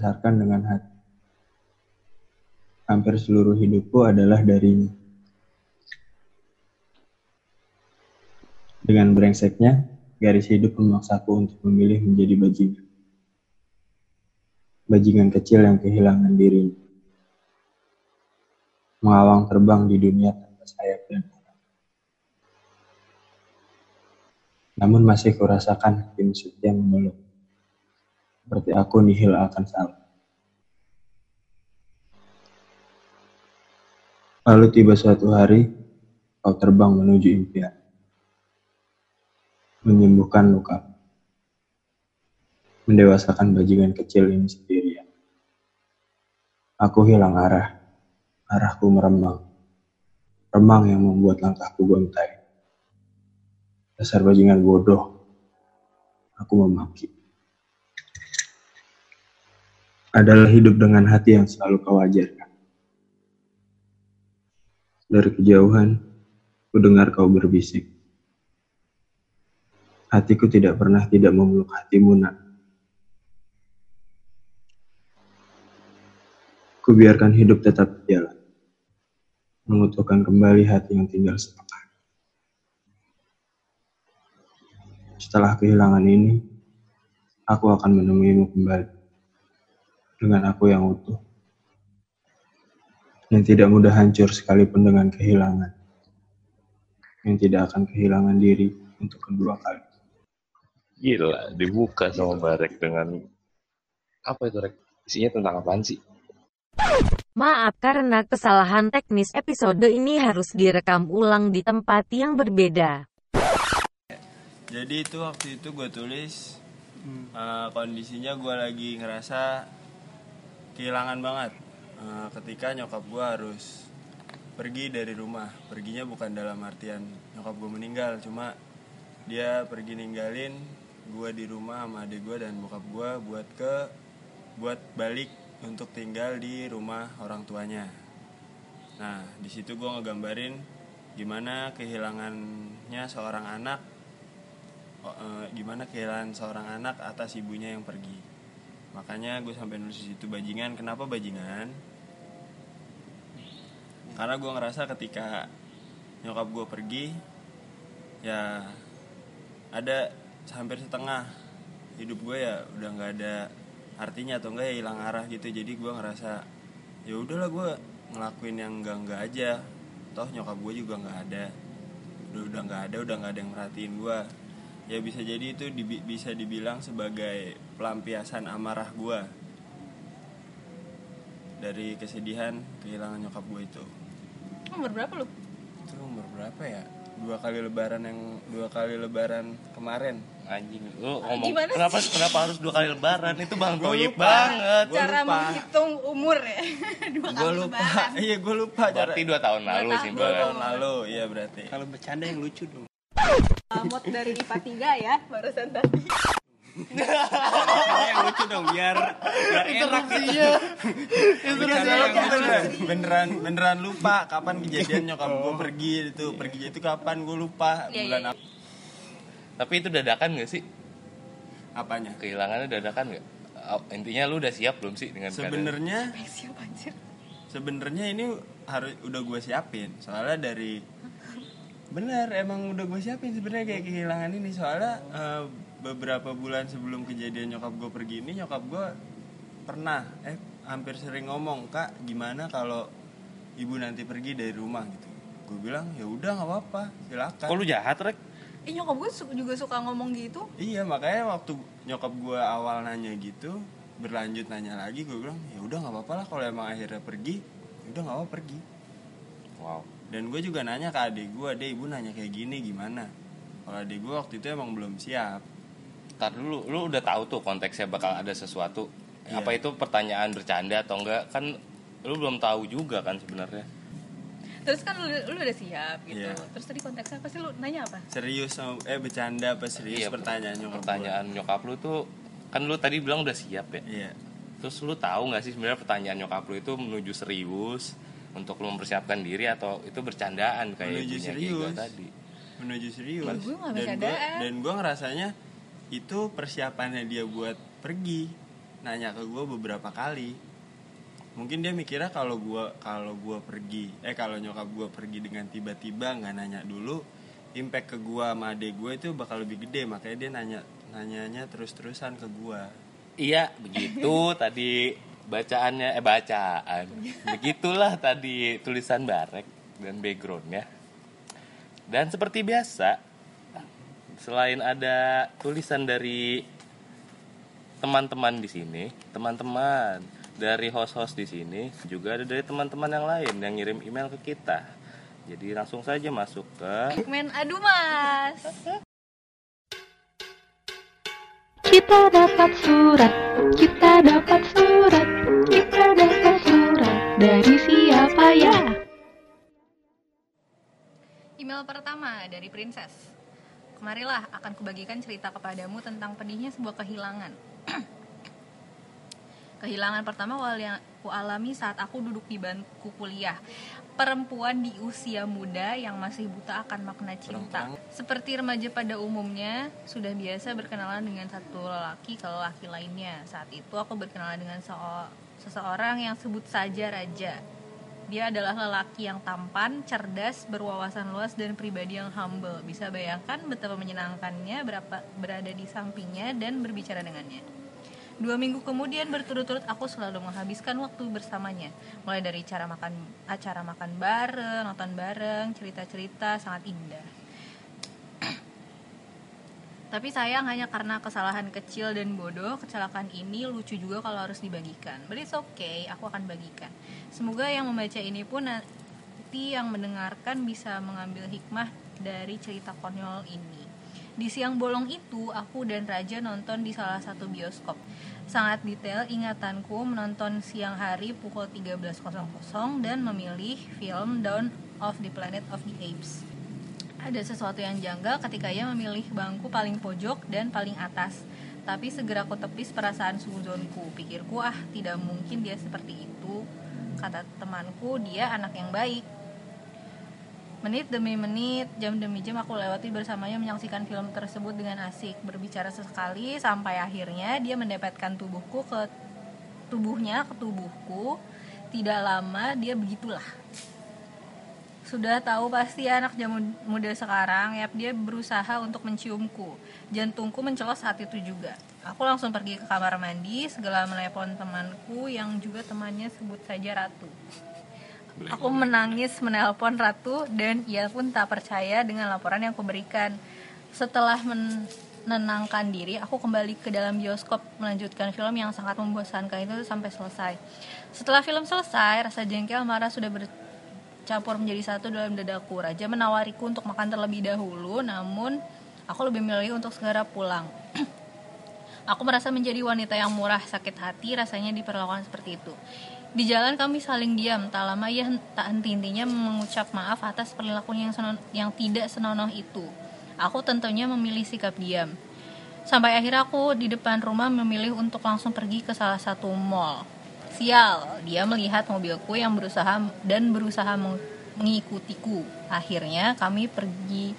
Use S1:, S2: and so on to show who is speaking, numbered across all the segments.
S1: dibesarkan dengan hati. Hampir seluruh hidupku adalah darinya. Dengan brengseknya, garis hidup memaksaku untuk memilih menjadi bajingan. Bajingan kecil yang kehilangan dirinya. Mengawang terbang di dunia tanpa sayap dan Namun masih kurasakan hati musuhnya memeluk. Seperti aku nihil akan salah. Lalu tiba suatu hari, kau terbang menuju impian. Menyembuhkan luka. Mendewasakan bajingan kecil ini sendirian. Aku hilang arah. Arahku meremang. Remang yang membuat langkahku gontai. Dasar bajingan bodoh. Aku memaki. Adalah hidup dengan hati yang selalu kau ajarkan. Dari kejauhan, ku dengar kau berbisik. Hatiku tidak pernah tidak memeluk hatimu, nak. Ku biarkan hidup tetap berjalan. Mengutuhkan kembali hati yang tinggal sepekan. Setelah kehilangan ini, aku akan menemuimu kembali. Dengan aku yang utuh. Yang tidak mudah hancur sekalipun dengan kehilangan. Yang tidak akan kehilangan diri untuk kedua kali.
S2: Gila, dibuka sama Barek dengan apa itu Rek? Isinya tentang apaan sih?
S3: Maaf karena kesalahan teknis episode ini harus direkam ulang di tempat yang berbeda
S4: jadi itu waktu itu gue tulis hmm. uh, kondisinya gue lagi ngerasa kehilangan banget. Uh, ketika nyokap gue harus pergi dari rumah perginya bukan dalam artian nyokap gue meninggal cuma dia pergi ninggalin gue di rumah sama adik gue dan bokap gue buat ke buat balik untuk tinggal di rumah orang tuanya. Nah di situ gue ngegambarin gimana kehilangannya seorang anak uh, gimana kehilangan seorang anak atas ibunya yang pergi makanya gue sampai nulis itu bajingan kenapa bajingan? Karena gue ngerasa ketika nyokap gue pergi ya ada hampir setengah hidup gue ya udah nggak ada artinya atau enggak ya hilang arah gitu. Jadi gue ngerasa ya udahlah gue ngelakuin yang enggak enggak aja. Toh nyokap gue juga nggak ada. Udah udah nggak ada udah nggak ada yang merhatiin gue ya bisa jadi itu di, bisa dibilang sebagai pelampiasan amarah gue dari kesedihan kehilangan nyokap gue itu.
S5: Umur berapa lu?
S4: Itu umur berapa ya? Dua kali lebaran yang dua kali lebaran kemarin.
S2: Anjing lu ngomong Gimana kenapa sih? kenapa harus dua kali lebaran? Itu bang toyib
S5: banget. Cara lupa. menghitung umur ya.
S4: Dua kali gua lupa. lebaran. iya gue lupa
S2: berarti dua tahun lalu sih
S4: dua tahun lalu iya berarti.
S6: Kalau bercanda yang lucu dong
S5: mood dari IPA 3 ya barusan tadi.
S6: Yang lucu dong biar biar enak gitu.
S4: itu beneran, beneran beneran lupa kapan kejadian nyokap gue pergi itu pergi itu kapan gue lupa yeah, bulan yeah. apa.
S2: Tapi itu dadakan gak sih?
S4: Apanya?
S2: Kehilangannya dadakan gak intinya lu udah siap belum sih dengan
S4: sebenarnya sebenarnya ini harus udah gue siapin. Soalnya dari bener emang udah gue siapin sebenarnya kayak kehilangan ini. Soalnya uh, beberapa bulan sebelum kejadian nyokap gue pergi ini nyokap gue pernah eh hampir sering ngomong kak gimana kalau ibu nanti pergi dari rumah? Gitu. Gue bilang ya udah nggak apa-apa silakan.
S2: Kok lu jahat rek?
S5: Eh, nyokap gue juga suka ngomong gitu.
S4: Iya makanya waktu nyokap gue awal nanya gitu berlanjut nanya lagi gue bilang ya udah nggak apa-apa lah kalau emang akhirnya pergi ya udah nggak apa pergi.
S2: Wow
S4: dan gue juga nanya ke adik gue adek ibu nanya kayak gini gimana? Kalau adik gue waktu itu emang belum siap.
S2: Ntar dulu lu udah tahu tuh konteksnya bakal ada sesuatu. Yeah. apa itu pertanyaan bercanda atau enggak? Kan lu belum tahu juga kan sebenarnya.
S5: Terus kan lu, lu udah siap gitu. Yeah. terus tadi konteksnya apa sih? Lu nanya apa?
S4: Serius eh bercanda apa serius iya, pertanyaan
S2: nyokap pertanyaan gue. nyokap lu tuh kan lu tadi bilang udah siap ya?
S4: Iya.
S2: Terus lu tahu nggak sih sebenarnya pertanyaan nyokap lu itu menuju serius untuk lo mempersiapkan diri atau itu bercandaan kayak
S4: menuju serius. tadi. Menuju serius. Dan gue dan gue ngerasanya itu persiapannya dia buat pergi. Nanya ke gue beberapa kali. Mungkin dia mikirnya kalau gue kalau gue pergi eh kalau nyokap gue pergi dengan tiba-tiba nggak nanya dulu impact ke gue sama adek gue itu bakal lebih gede. Makanya dia nanya nanyanya terus-terusan ke gue
S2: Iya, begitu tadi bacaannya eh bacaan. Begitulah tadi tulisan Barek dan backgroundnya. Dan seperti biasa, selain ada tulisan dari teman-teman di sini, teman-teman dari host-host di sini juga ada dari teman-teman yang lain yang ngirim email ke kita. Jadi langsung saja masuk ke
S5: Segmen adu mas.
S7: Kita dapat surat, kita dapat surat, kita dapat surat dari siapa ya?
S5: Email pertama dari Princess. Kemarilah akan kubagikan cerita kepadamu tentang pedihnya sebuah kehilangan. kehilangan pertama wal yang ku alami saat aku duduk di bangku kuliah. Perempuan di usia muda yang masih buta akan makna cinta. Seperti remaja pada umumnya, sudah biasa berkenalan dengan satu lelaki ke lelaki lainnya. Saat itu aku berkenalan dengan seo- seseorang yang sebut saja Raja. Dia adalah lelaki yang tampan, cerdas, berwawasan luas dan pribadi yang humble. Bisa bayangkan betapa menyenangkannya berapa berada di sampingnya dan berbicara dengannya. Dua minggu kemudian berturut-turut aku selalu menghabiskan waktu bersamanya. Mulai dari cara makan acara makan bareng, nonton bareng, cerita-cerita sangat indah. Tapi sayang hanya karena kesalahan kecil dan bodoh, kecelakaan ini lucu juga kalau harus dibagikan. But it's okay, aku akan bagikan. Semoga yang membaca ini pun nanti yang mendengarkan bisa mengambil hikmah dari cerita konyol ini. Di siang bolong itu, aku dan Raja nonton di salah satu bioskop. Sangat detail ingatanku menonton siang hari pukul 13.00 dan memilih film Dawn of the Planet of the Apes. Ada sesuatu yang janggal ketika ia memilih bangku paling pojok dan paling atas. Tapi segera aku tepis perasaan suzonku. Pikirku, ah tidak mungkin dia seperti itu. Kata temanku, dia anak yang baik. Menit demi menit, jam demi jam aku lewati bersamanya menyaksikan film tersebut dengan asik. Berbicara sesekali sampai akhirnya dia mendapatkan tubuhku ke tubuhnya ke tubuhku. Tidak lama dia begitulah sudah tahu pasti anak zaman muda sekarang ya dia berusaha untuk menciumku. Jantungku mencelos saat itu juga. Aku langsung pergi ke kamar mandi segala menelepon temanku yang juga temannya sebut saja Ratu. Aku menangis menelpon Ratu dan ia pun tak percaya dengan laporan yang kuberikan. Setelah menenangkan diri aku kembali ke dalam bioskop melanjutkan film yang sangat membosankan itu sampai selesai. Setelah film selesai rasa jengkel marah sudah ber campur menjadi satu dalam dadaku. Raja menawariku untuk makan terlebih dahulu, namun aku lebih memilih untuk segera pulang. aku merasa menjadi wanita yang murah, sakit hati rasanya diperlakukan seperti itu. Di jalan kami saling diam, tak lama ia tak henti-hentinya mengucap maaf atas perilakunya yang, yang tidak senonoh itu. Aku tentunya memilih sikap diam. Sampai akhirnya aku di depan rumah memilih untuk langsung pergi ke salah satu mall. Sial, dia melihat mobilku yang berusaha dan berusaha meng- mengikutiku. Akhirnya kami pergi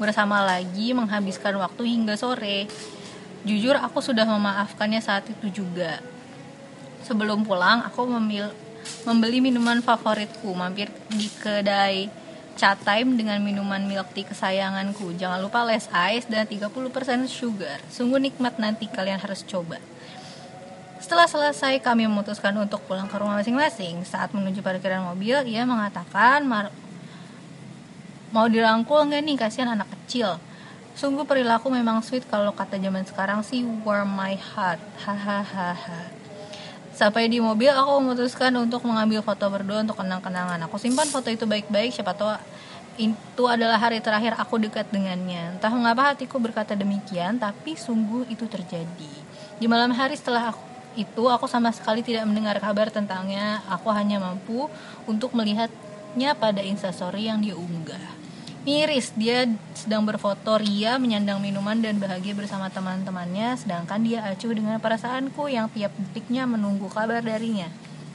S5: bersama lagi menghabiskan waktu hingga sore. Jujur aku sudah memaafkannya saat itu juga. Sebelum pulang, aku memil membeli minuman favoritku, mampir di kedai chat time dengan minuman milk tea kesayanganku. Jangan lupa less ice dan 30% sugar. Sungguh nikmat nanti kalian harus coba. Setelah selesai, kami memutuskan untuk pulang ke rumah masing-masing. Saat menuju parkiran mobil, ia mengatakan, "Mar- mau dirangkul nggak nih? Kasihan anak kecil. Sungguh perilaku memang sweet kalau kata zaman sekarang sih warm my heart. Hahaha. Sampai di mobil, aku memutuskan untuk mengambil foto berdua untuk kenang-kenangan. Aku simpan foto itu baik-baik, siapa tahu itu adalah hari terakhir aku dekat dengannya. Entah mengapa hatiku berkata demikian, tapi sungguh itu terjadi. Di malam hari setelah aku, itu, aku sama sekali tidak mendengar kabar tentangnya. Aku hanya mampu untuk melihatnya pada instastory yang dia unggah. Miris, dia sedang berfoto ria, menyandang minuman dan bahagia bersama teman-temannya, sedangkan dia acuh dengan perasaanku yang tiap detiknya menunggu kabar darinya.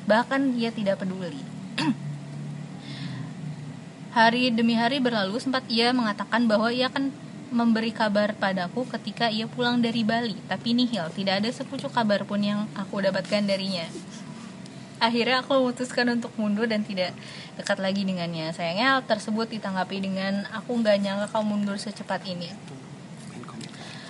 S5: Bahkan dia tidak peduli. Hari demi hari berlalu, sempat ia mengatakan bahwa ia akan memberi kabar padaku ketika ia pulang dari Bali, tapi nihil, tidak ada sepucuk kabar pun yang aku dapatkan darinya. Akhirnya aku memutuskan untuk mundur dan tidak dekat lagi dengannya. Sayangnya hal tersebut ditanggapi dengan aku nggak nyangka kau mundur secepat ini.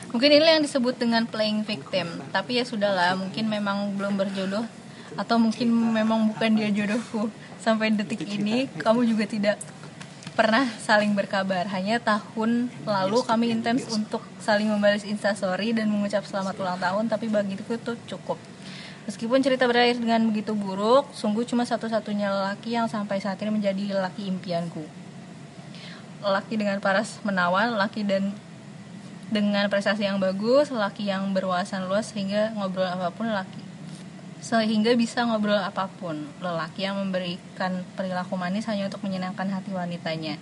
S5: Mungkin ini yang disebut dengan playing victim, tapi ya sudahlah, mungkin memang belum berjodoh atau mungkin memang bukan dia jodohku. Sampai detik ini kamu juga tidak pernah saling berkabar. Hanya tahun lalu kami intens untuk saling membalas instastory dan mengucap selamat ulang tahun, tapi bagiku itu cukup. Meskipun cerita berakhir dengan begitu buruk, sungguh cuma satu-satunya lelaki yang sampai saat ini menjadi lelaki impianku. Lelaki dengan paras menawan, lelaki dan dengan prestasi yang bagus, lelaki yang berwawasan luas sehingga ngobrol apa pun lelaki sehingga bisa ngobrol apa pun. Lelaki yang memberikan perilaku manis hanya untuk menyenangkan hati wanitanya.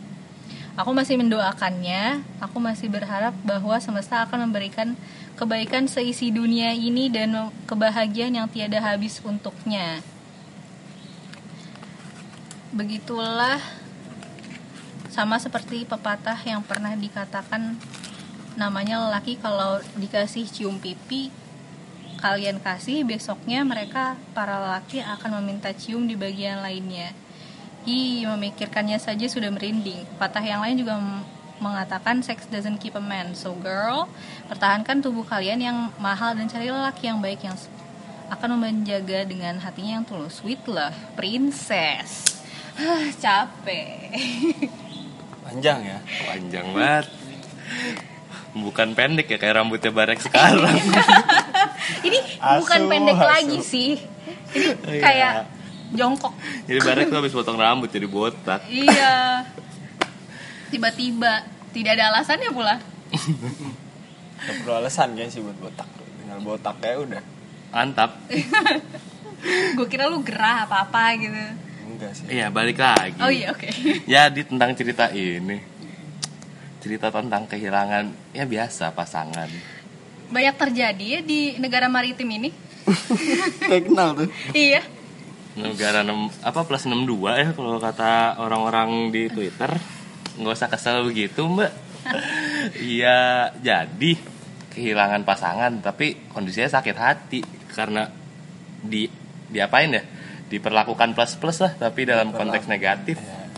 S5: Aku masih mendoakannya. Aku masih berharap bahwa semesta akan memberikan kebaikan seisi dunia ini dan kebahagiaan yang tiada habis untuknya. Begitulah sama seperti pepatah yang pernah dikatakan namanya lelaki kalau dikasih cium pipi kalian kasih besoknya mereka para lelaki akan meminta cium di bagian lainnya Ih, memikirkannya saja sudah merinding. Patah yang lain juga mengatakan sex doesn't keep a man. So girl, pertahankan tubuh kalian yang mahal dan cari lelaki yang baik yang akan menjaga dengan hatinya yang tulus. Sweet love, princess. Hah, capek.
S4: Panjang ya.
S2: Panjang banget. Bukan pendek ya kayak rambutnya barek sekarang.
S5: Ini
S4: Asu,
S5: bukan pendek
S4: asu.
S5: lagi sih. Ini
S2: Iya.
S5: kayak jongkok.
S2: Jadi barek tuh habis potong rambut jadi botak.
S5: Iya. Tiba-tiba tidak ada alasannya pula.
S4: Gak perlu alasan kan sih buat botak. Tinggal botak kayak udah.
S2: Mantap.
S5: Gue kira lu gerah apa-apa gitu.
S4: Enggak sih.
S2: Iya, balik lagi.
S5: Oh iya oke.
S2: Jadi tentang cerita ini. Cerita tentang kehilangan ya biasa pasangan.
S5: Banyak terjadi ya di negara maritim ini.
S4: Kayak kenal tuh.
S5: iya.
S2: Negara 6 apa plus 62 ya kalau kata orang-orang di Twitter. nggak usah kesel begitu, Mbak. Iya, jadi kehilangan pasangan tapi kondisinya sakit hati karena di diapain ya? Diperlakukan plus-plus lah tapi dalam konteks negatif.
S4: Ya,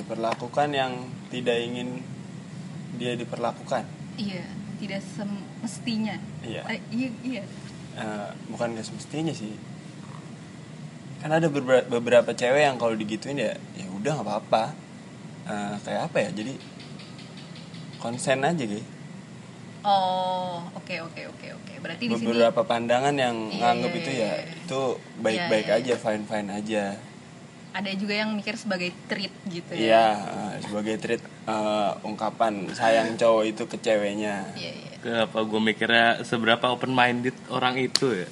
S4: diperlakukan yang tidak ingin dia diperlakukan.
S5: Iya, tidak semestinya.
S4: Iya.
S5: Eh, iya, iya.
S4: Eh, bukan gak semestinya sih. Kan ada beberapa, beberapa cewek yang kalau digituin ya ya udah nggak apa-apa. Eh, kayak apa ya? Jadi konsen aja gitu.
S5: Oh, oke oke oke oke. Berarti di sini
S4: Beberapa pandangan yang
S5: Iya,
S4: nganggep
S5: iya,
S4: itu
S5: iya,
S4: ya
S5: iya.
S4: itu baik-baik
S5: Iya, iya,
S4: aja, fine-fine aja.
S5: ada juga yang mikir sebagai treat gitu ya.
S4: Iya, sebagai treat eh, ungkapan sayang cowok itu ke ceweknya.
S5: Iya, iya.
S2: Kenapa gue mikirnya seberapa open minded orang itu ya?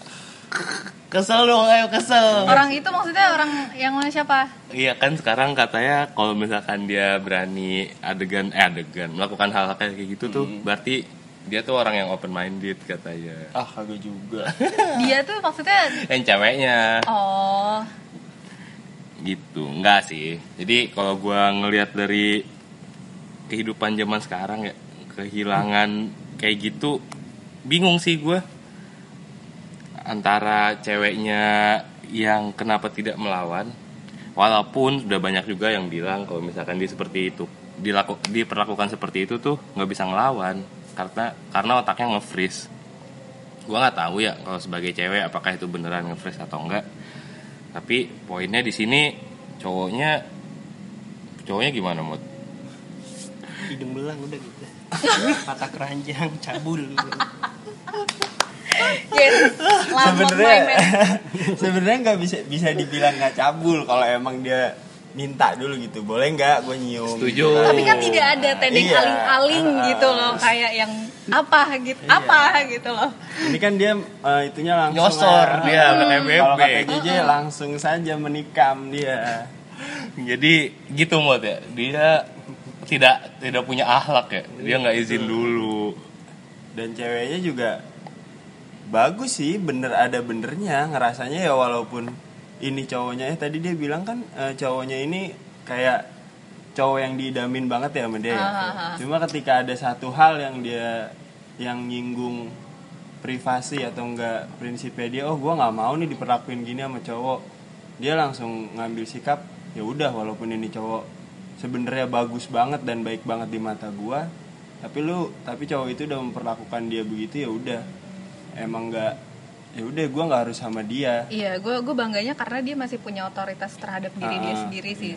S2: Kesel dong, ayo kesel.
S5: Orang itu maksudnya orang yang mana siapa?
S2: Iya kan sekarang katanya kalau misalkan dia berani adegan eh adegan melakukan hal-hal kayak gitu tuh berarti dia tuh orang yang open minded katanya.
S4: Ah, kagak juga.
S5: Dia tuh maksudnya
S2: Yang ceweknya
S5: oh,
S2: gitu enggak sih. Jadi kalau gua ngelihat dari kehidupan zaman sekarang ya kehilangan kayak gitu bingung sih gua. Antara ceweknya yang kenapa tidak melawan walaupun sudah banyak juga yang bilang kalau misalkan dia seperti itu dilaku, diperlakukan seperti itu tuh nggak bisa ngelawan karena karena otaknya nge-freeze. Gua nggak tahu ya kalau sebagai cewek apakah itu beneran nge-freeze atau enggak tapi poinnya di sini cowoknya cowoknya gimana mod
S6: hidung belang udah gitu patah keranjang cabul.
S5: Yes,
S4: sebenarnya sebenarnya nggak bisa bisa dibilang nggak cabul kalau emang dia minta dulu gitu. Boleh nggak gue nyium
S2: Setuju.
S4: Gitu.
S5: Tapi kan tidak ada tendeng
S4: Iya.
S5: aling-aling gitu loh, kayak yang apa gitu, apa gitu loh.
S4: ini kan dia eh, itunya langsung
S2: Nyosor
S4: ah,
S2: dia,
S4: ah,
S2: pakai
S4: kalau kata JJ langsung saja menikam dia.
S2: Jadi gitu mod ya dia tidak tidak punya akhlak ya. Dia nggak izin dulu.
S4: Dan ceweknya juga bagus sih bener ada benernya. Ngerasanya ya walaupun ini cowoknya eh tadi dia bilang kan eh, cowoknya ini kayak cowok yang diidamin banget ya sama dia ya. Cuma ketika ada satu hal yang dia yang nyinggung privasi atau enggak prinsipnya dia, oh gua nggak mau nih diperlakuin gini sama cowok. Dia langsung ngambil sikap, ya udah walaupun ini cowok sebenarnya bagus banget dan baik banget di mata gua, tapi lu tapi cowok itu udah memperlakukan dia begitu ya udah. Emang nggak ya udah gua nggak harus sama dia.
S5: Iya, gue gue bangganya karena dia masih punya otoritas terhadap diri dia
S4: Ah,
S5: sendiri sih.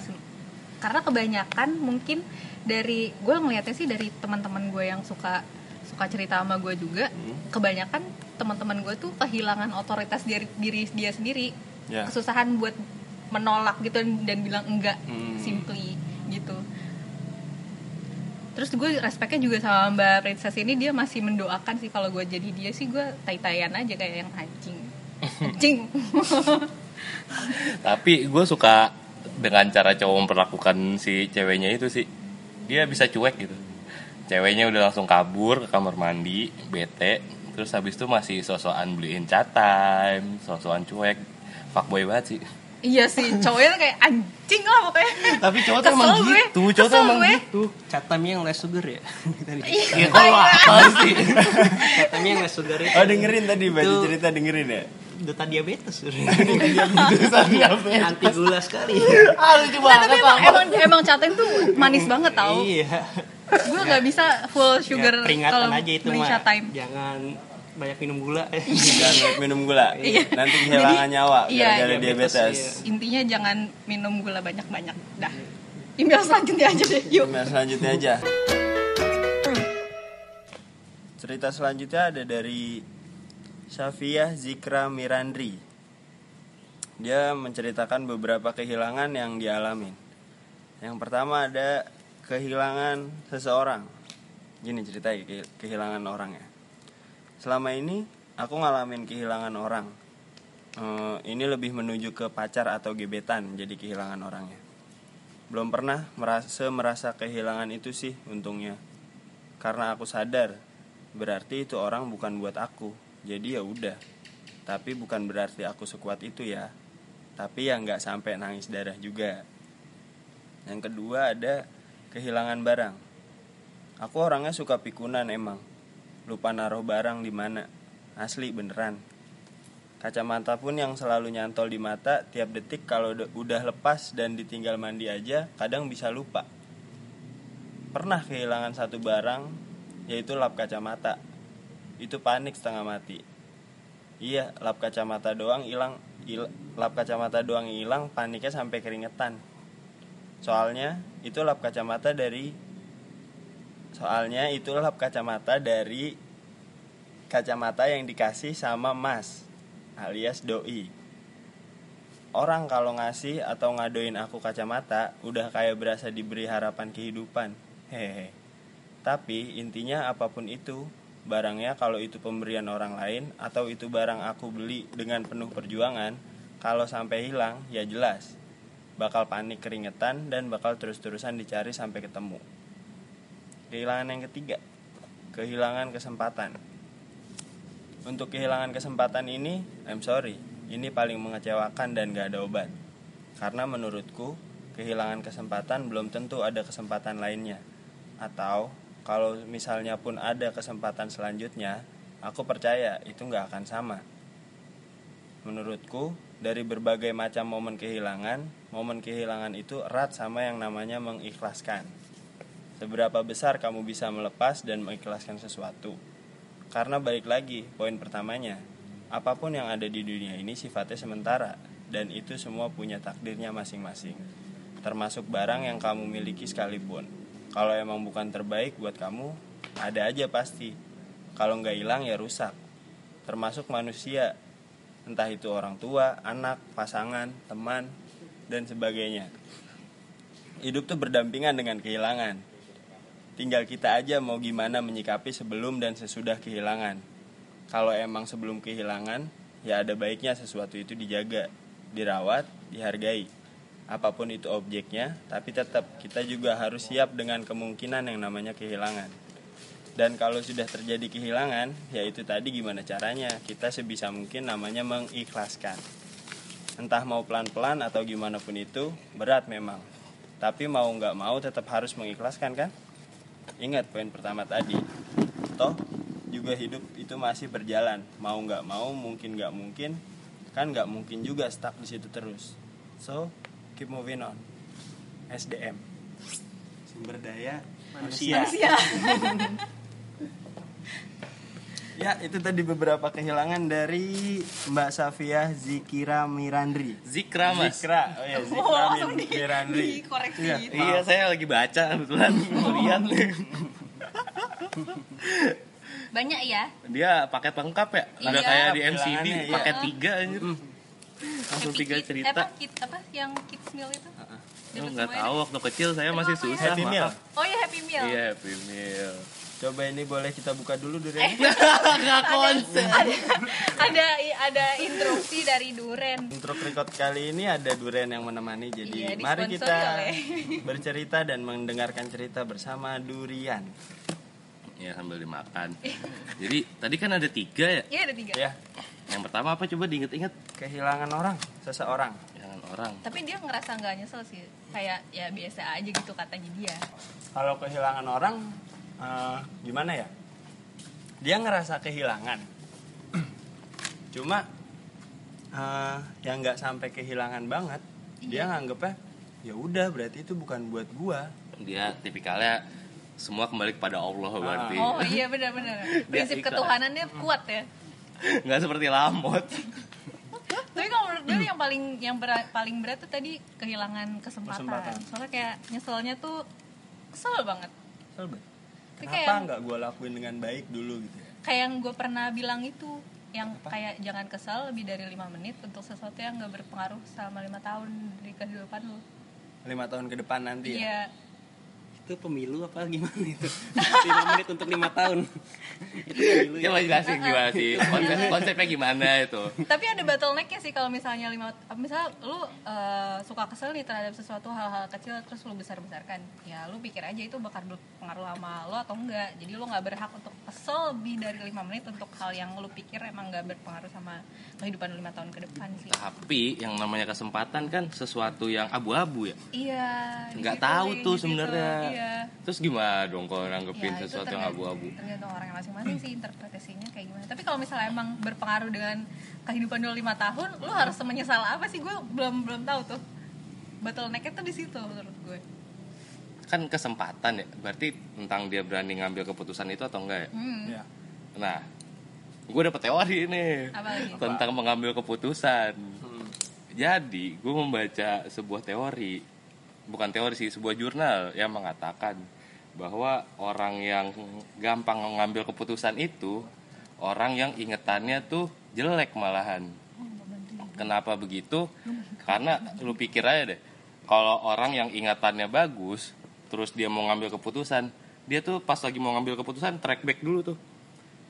S5: Karena kebanyakan mungkin dari gue ngelihatnya sih dari teman-teman gue yang suka suka cerita sama gue juga,
S4: Hmm.
S5: kebanyakan teman-teman gue tuh kehilangan otoritas diri, diri dia sendiri,
S4: Ya.
S5: kesusahan buat menolak gitu dan bilang enggak,
S4: Hmm.
S5: simply gitu. Terus gue respeknya juga sama Mbak Princess ini dia masih mendoakan sih kalau gue jadi dia sih gue tai-taian aja kayak yang anjing. Anjing.
S2: Tapi gue suka dengan cara cowok memperlakukan si ceweknya itu sih. Dia bisa cuek gitu. Ceweknya udah langsung kabur ke kamar mandi, bete. Terus habis itu masih sosokan beliin chat time, sosokan cuek. Fuckboy banget sih.
S5: Iya sih, cowoknya kayak anjing lah pokoknya.
S2: Tapi cowok tuh emang
S5: gue,
S2: gitu, cowok tuh emang
S5: gue.
S2: gitu.
S6: Catamnya yang less sugar ya Tadi.
S2: Ya kalau apa sih?
S6: Catamnya yang less sugar itu
S4: Oh dengerin tadi baca cerita dengerin ya.
S6: Duta diabetes
S2: Diabetes.
S6: Anti gula sekali
S2: Ah, lucu
S5: Nah, tapi emang, emang, emang catain tuh manis banget tau
S6: Iya
S5: Gue gak bisa full
S6: Ya,
S5: sugar
S6: peringatan
S5: kalau
S6: aja itu
S5: beli
S6: mah Jangan banyak minum gula
S4: Jangan banyak minum gula.
S5: Iya.
S4: Nanti kehilangan
S5: Jadi,
S4: nyawa
S5: iya,
S4: gara-gara
S6: diabetes,
S4: diabetes.
S6: iya.
S5: Intinya jangan minum gula banyak-banyak Dah Email selanjutnya aja deh, yuk
S4: Email selanjutnya aja. Cerita selanjutnya ada dari Syafiah Zikra Mirandri. Dia menceritakan beberapa kehilangan yang dialami. Yang pertama ada kehilangan seseorang. Gini ceritanya ke- kehilangan orang ya. Selama ini aku ngalamin kehilangan orang. Eh, ini lebih menuju ke pacar atau gebetan jadi kehilangan orangnya. Belum pernah merasa merasa kehilangan itu sih untungnya. Karena aku sadar berarti itu orang bukan buat aku. Jadi ya udah. Tapi bukan berarti aku sekuat itu ya. Tapi ya nggak sampai nangis darah juga. Yang kedua ada kehilangan barang. Aku orangnya suka pikunan emang lupa naruh barang di mana asli beneran Kacamata pun yang selalu nyantol di mata tiap detik kalau udah- lepas dan ditinggal mandi aja kadang bisa lupa. Pernah kehilangan satu barang yaitu lap kacamata. Itu panik setengah mati. Iya, lap kacamata doang hilang, il- lap kacamata doang hilang, paniknya sampai keringetan. Soalnya itu lap kacamata dari Soalnya itu lap kacamata dari kacamata yang dikasih sama Mas alias doi. Orang kalau ngasih atau ngadoin aku kacamata udah kayak berasa diberi harapan kehidupan. Hehe. Tapi intinya apa pun itu, barangnya kalau itu pemberian orang lain atau itu barang aku beli dengan penuh perjuangan, kalau sampai hilang ya jelas bakal panik keringetan dan bakal terus-terusan dicari sampai ketemu. Kehilangan yang ketiga, kehilangan kesempatan. Untuk kehilangan kesempatan ini, I'm sorry, ini paling mengecewakan dan gak ada obat. Karena menurutku, kehilangan kesempatan belum tentu ada kesempatan lainnya. Atau, kalau misalnya pun ada kesempatan selanjutnya, aku percaya itu gak akan sama. Menurutku, dari berbagai macam momen kehilangan, momen kehilangan itu erat sama yang namanya mengikhlaskan. Seberapa besar kamu bisa melepas dan mengikhlaskan sesuatu. Karena balik lagi, poin pertamanya, apa pun yang ada di dunia ini sifatnya sementara dan itu semua punya takdirnya masing-masing. Termasuk barang yang kamu miliki sekalipun. Kalau emang bukan terbaik buat kamu, ada aja pasti. Kalau nggak hilang ya rusak. Termasuk manusia, entah itu orang tua, anak, pasangan, teman, dan sebagainya. Hidup tuh berdampingan dengan kehilangan. Tinggal kita aja mau gimana menyikapi sebelum dan sesudah kehilangan. Kalau emang sebelum kehilangan, ya ada baiknya sesuatu itu dijaga, dirawat, dihargai. Apa pun itu objeknya, tapi tetap kita juga harus siap dengan kemungkinan yang namanya kehilangan. Dan kalau sudah terjadi kehilangan, ya itu tadi gimana caranya kita sebisa mungkin namanya mengikhlaskan. Entah mau pelan-pelan atau gimana pun itu, berat memang. tapi mau nggak mau tetap harus mengikhlaskan kan ingat poin pertama tadi. Toh juga hidup itu masih berjalan. Mau nggak mau mungkin nggak mungkin kan nggak mungkin juga stuck di situ terus. So keep moving on. SDM sumber daya manusia, ya itu tadi beberapa kehilangan dari Mbak Safia Zikira Mirandri.
S2: Zikra mas.
S4: Zikra. Oh ya Zikra Mir- Mirandri.
S5: koreksi
S4: Iya.
S5: gitu.
S2: Iya saya lagi baca kebetulan lihat
S5: banyak ya?
S2: Dia paket lengkap ya? Udah
S5: Iya.
S2: kayak di MCD
S4: iya.
S2: paket tiga anjir. Langsung
S5: Happy
S2: tiga cerita.
S5: apa, kid, apa yang kids meal itu?
S2: Lu
S5: Dapat
S2: nggak tahu waktu kecil saya masih
S5: apa ya?
S2: susah
S4: Happy Meal?
S2: Maaf.
S5: oh ya happy meal.
S2: Iya Happy Meal.
S4: Coba ini boleh kita buka dulu dulu
S2: Nggak konsen.
S5: ada ada interupsi dari Duren
S4: Intro record kali ini ada Duren yang menemani jadi
S5: Iya,
S4: mari kita
S5: oleh.
S4: bercerita dan mendengarkan cerita bersama Durian
S2: Ya sambil dimakan. Jadi tadi kan ada tiga ya.
S5: Iya ada tiga
S4: ya
S2: Yang pertama apa coba diinget-inget
S4: kehilangan orang seseorang
S2: Jangan orang.
S5: tapi dia ngerasa nggak nyesel sih kayak ya biasa aja gitu katanya dia
S4: kalau kehilangan orang eh, gimana ya dia ngerasa kehilangan cuma eh, yang nggak sampai kehilangan banget dia nganggepnya ya udah berarti itu bukan buat gua
S2: Dia tipikalnya semua kembali kepada Allah berarti.
S5: oh iya benar-benar prinsip
S2: ikhlas.
S5: ketuhanannya kuat ya
S2: Nggak seperti lamot.
S5: tapi kalau menurut gue yang paling yang berat, paling berat tuh tadi kehilangan kesempatan.
S4: Kesempatan.
S5: soalnya kayak nyeselnya tuh kesel banget
S4: Selbe.
S5: Tapi
S4: kenapa nggak gua lakuin dengan baik dulu gitu ya?
S5: Kayak yang gue pernah bilang itu yang kayak jangan kesal lebih dari lima menit untuk sesuatu yang gak berpengaruh selama lima tahun di kehidupan lo
S4: lima tahun ke depan nanti ya?
S5: Iya
S6: itu pemilu apa gimana itu? Lima menit untuk lima tahun. Itu pemilu ya.
S2: Coba jelasin gimana sih? Konsep konsepnya gimana itu.
S5: tapi ada bottlenecknya sih kalau misalnya lima misal lu eh, suka kesel nih terhadap sesuatu hal-hal kecil terus lu besar besarkan ya lu pikir aja itu bakal berpengaruh sama lo atau enggak. Jadi lu nggak berhak untuk kesel lebih dari lima menit untuk hal yang lu pikir emang nggak berpengaruh sama kehidupan lima tahun ke depan sih.
S2: Tapi yang namanya kesempatan kan sesuatu yang abu-abu ya.
S5: iya
S2: Nggak
S5: situ
S2: tahu tuh
S5: di situ.
S2: sebenarnya.
S5: Iya
S2: Terus gimana dong kalau nanggepin
S5: Ya,
S2: sesuatu yang abu-abu?
S5: tergantung orang masing-masing sih interpretasinya kayak gimana tapi kalau misalnya emang berpengaruh dengan kehidupan lu lima tahun lu harus menyesal apa sih gue belum belum tahu tuh bottlenecknya tuh di situ menurut gue
S2: Kan kesempatan ya. Berarti tentang dia berani ngambil keputusan itu atau enggak ya?
S5: hmm.
S4: ya
S2: Nah, gue dapet teori nih
S5: lagi
S2: tentang mengambil keputusan.
S4: Hmm.
S2: Jadi, gue membaca sebuah teori, bukan teori sih, sebuah jurnal yang mengatakan bahwa orang yang gampang mengambil keputusan itu orang yang ingetannya tuh jelek malahan. Kenapa begitu? Karena lu pikir aja deh, kalau orang yang ingatannya bagus, terus dia mau ngambil keputusan, dia tuh pas lagi mau ngambil keputusan track back dulu tuh.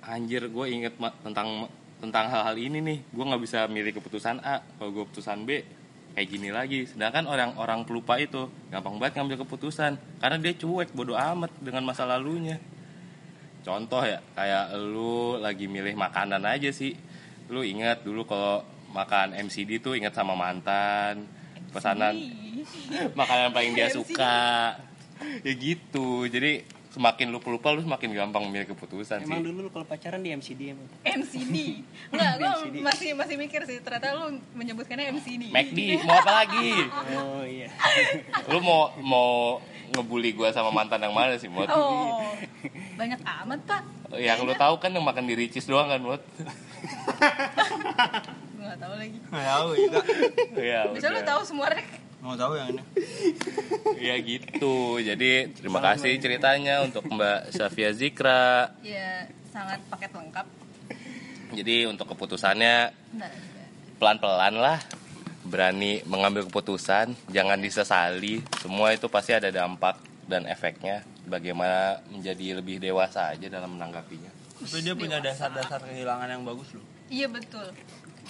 S2: Anjir, gue inget tentang tentang hal-hal ini nih, gue nggak bisa milih keputusan A, kalau gue keputusan B kayak gini lagi. Sedangkan orang-orang pelupa itu gampang banget ngambil keputusan karena dia cuek bodoh amat dengan masa lalunya. Contoh ya, kayak lu lagi milih makanan aja sih. Lu ingat dulu kalau makan MCD tuh ingat sama mantan, pesanan makanan paling dia suka. Ya gitu. Jadi semakin lu pelupa lu semakin gampang milih keputusan
S6: emang
S2: sih.
S6: dulu lu kalau pacaran di MCD emang?
S5: MCD enggak gue
S6: MCD.
S5: masih masih mikir sih. Ternyata lu menyebutkannya MCD
S2: McD mau apa lagi?
S6: oh iya.
S2: Lu mau mau ngebully gua sama mantan yang mana sih, Mot?
S5: oh. Banyak amat pak.
S2: Yang lu tahu kan yang makan di Ricis doang kan, Mot?
S5: gue gak tahu lagi.
S4: Nggak tahu juga
S2: Iya,
S5: bisa lu tahu semua rek
S4: mau tahu yang ini
S2: Ya gitu. Jadi terima kasih ceritanya untuk Mbak Safia Zikra.
S5: ya sangat paket lengkap
S2: Jadi untuk keputusannya pelan-pelan lah. Berani mengambil keputusan, jangan disesali. Semua itu pasti ada dampak dan efeknya. Bagaimana menjadi lebih dewasa aja dalam menanggapinya.
S4: tapi dia punya dasar-dasar kehilangan yang bagus loh
S5: iya betul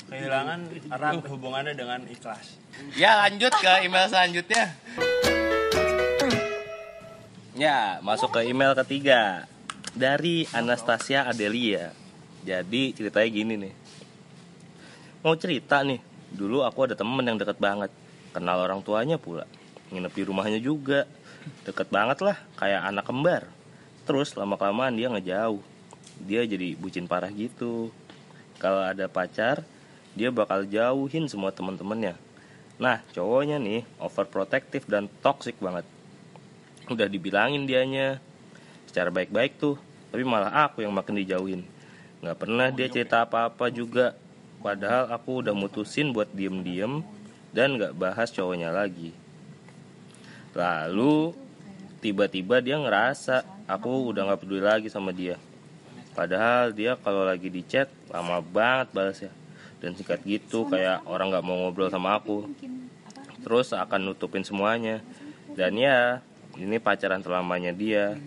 S4: kehilangan erat hubungannya dengan ikhlas
S2: Ya lanjut ke email selanjutnya. Ya masuk ke email ketiga dari Anastasia Adelia. Jadi ceritanya gini nih. Mau cerita nih. Dulu aku ada temen yang deket banget. Kenal orang tuanya pula. nginep di rumahnya juga deket banget lah kayak anak kembar terus lama kelamaan dia ngejauh dia jadi bucin parah gitu kalau ada pacar dia bakal jauhin semua teman-temannya. Nah cowoknya nih overprotective dan toxic banget. Udah dibilangin dianya secara baik-baik tuh tapi malah aku yang makin dijauhin. Nggak pernah dia cerita apa-apa juga padahal aku udah mutusin buat diem-diem dan nggak bahas cowoknya lagi. Lalu tiba-tiba dia ngerasa aku udah nggak peduli lagi sama dia. Padahal dia kalau lagi di chat lama banget balasnya dan singkat gitu kayak orang nggak mau ngobrol sama aku. Terus akan nutupin semuanya. Dan ya ini pacaran selamanya dia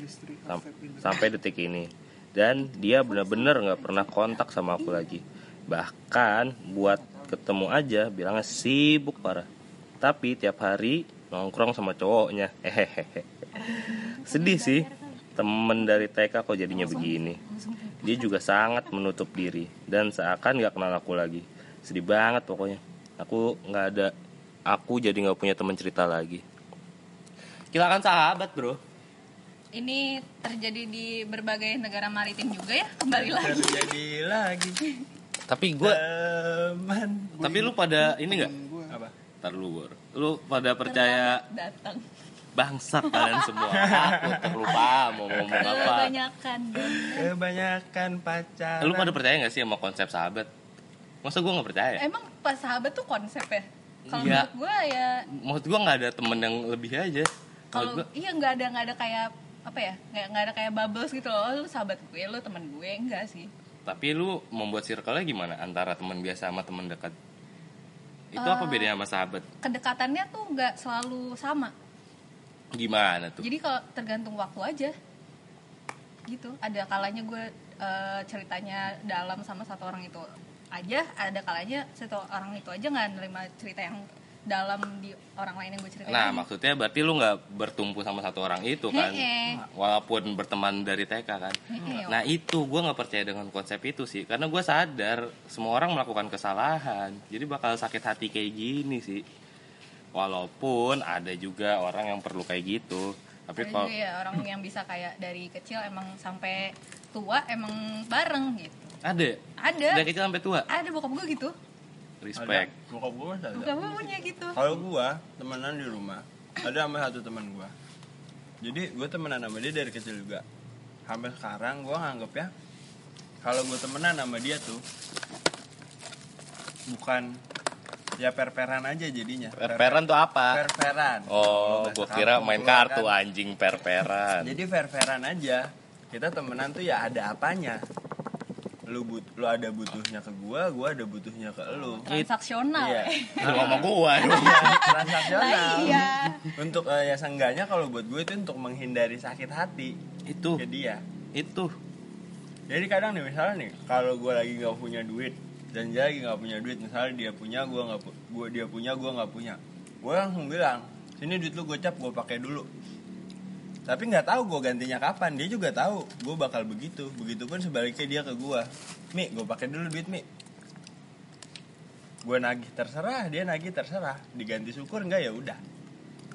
S2: sam- sampai detik ini. Dan dia benar-benar nggak pernah kontak sama aku lagi. Bahkan buat ketemu aja bilangnya sibuk parah. Tapi tiap hari nongkrong sama cowoknya. Hehehe. Sedih sih temen dari TK kok jadinya begini dia juga sangat menutup diri dan seakan nggak kenal aku lagi. Sedih banget pokoknya. Aku nggak ada aku jadi nggak punya teman cerita lagi. Kehilangan sahabat bro.
S5: Ini terjadi di berbagai negara maritim juga ya, kembali lagi.
S4: terjadi lagi.
S2: Tapi gue
S4: teman.
S2: Tapi lu pada ini nggak?
S4: Apa?
S2: Ntar lu pada percaya
S5: Datang.
S2: Bangsat kalian semua. Aku terlupa mau ngomong apa.
S5: Kebanyakan.
S4: kebanyakan pacaran.
S2: Lu pada percaya nggak sih sama konsep sahabat? Masa gue nggak percaya?
S5: Emang pas sahabat tuh konsep ya? Kalau
S2: Iya.
S5: menurut gue ya
S2: maksud gue nggak ada temen yang lebih aja.
S5: Kalau
S2: gua,
S5: iya nggak ada nggak ada kayak apa ya nggak nggak ada kayak bubbles gitu loh. Oh, lu sahabat gue lu teman gue enggak sih.
S2: Tapi lu membuat circle-nya gimana? Antara teman biasa sama teman dekat? Itu apa
S5: Eh.
S2: bedanya sama sahabat?
S5: kedekatannya tuh nggak selalu sama
S2: gimana tuh?
S5: Jadi kalau tergantung waktu aja. Gitu. Ada kalanya gue eh, ceritanya dalam sama satu orang itu aja ada kalanya satu orang itu aja nggak nerima cerita yang dalam di orang lain yang gue ceritain.
S2: Nah maksudnya berarti lu nggak bertumpu sama satu orang itu kan?
S5: Heeh.
S2: walaupun berteman dari TK kan?
S5: Heeh,
S2: nah itu gue nggak percaya dengan konsep itu sih. Karena gue sadar semua orang melakukan kesalahan. Jadi bakal sakit hati kayak gini sih walaupun ada juga orang yang perlu kayak gitu. Tapi
S5: ada
S2: kalau
S5: juga ya orang yang bisa kayak dari kecil emang sampai tua emang bareng gitu.
S2: Ada?
S5: Ada.
S2: Dari kecil sampai tua?
S5: Ada bokap gue gitu.
S2: Respect.
S4: Ada. Bokap gue masih ada.
S5: Bokap gue punya gitu.
S4: Kalau gua temenan di rumah ada sama satu teman gua. Jadi gue temenan sama dia dari kecil juga. Sampai sekarang gua nganggep ya kalau gue temenan sama dia tuh bukan ya perperan aja jadinya.
S2: Perperan tuh apa?
S4: Perperan.
S2: Oh
S4: bahasa
S2: kira
S4: kampung
S2: main
S4: keluar
S2: kartu
S4: kan.
S2: anjing perperan.
S4: Jadi fair-fairan aja. Kita temenan tuh ya ada apanya? Lu but lu ada butuhnya ke gua gua ada butuhnya ke lu.
S5: Transaksional.
S4: Iya.
S5: ya.
S2: lu ngomong gue
S4: transaksional.
S5: Nah, iya.
S4: Untuk eh, ya seenggaknya kalau buat gue itu untuk menghindari sakit hati
S2: itu.
S4: ke dia.
S2: Itu.
S4: Jadi kadang nih misalnya nih kalau gue lagi nggak punya duit dan dia lagi nggak punya duit. Misalnya dia punya gue nggak pu- gua dia punya gue nggak punya. Gue langsung bilang sini duit lu gocap gue pakai dulu. Tapi nggak tahu gue gantinya kapan. Dia juga tahu gue bakal begitu. Begitupun sebaliknya dia ke gue mi gue pakai dulu duit mi. Gue nagih terserah. Dia nagih terserah. Diganti syukur nggak? Ya udah.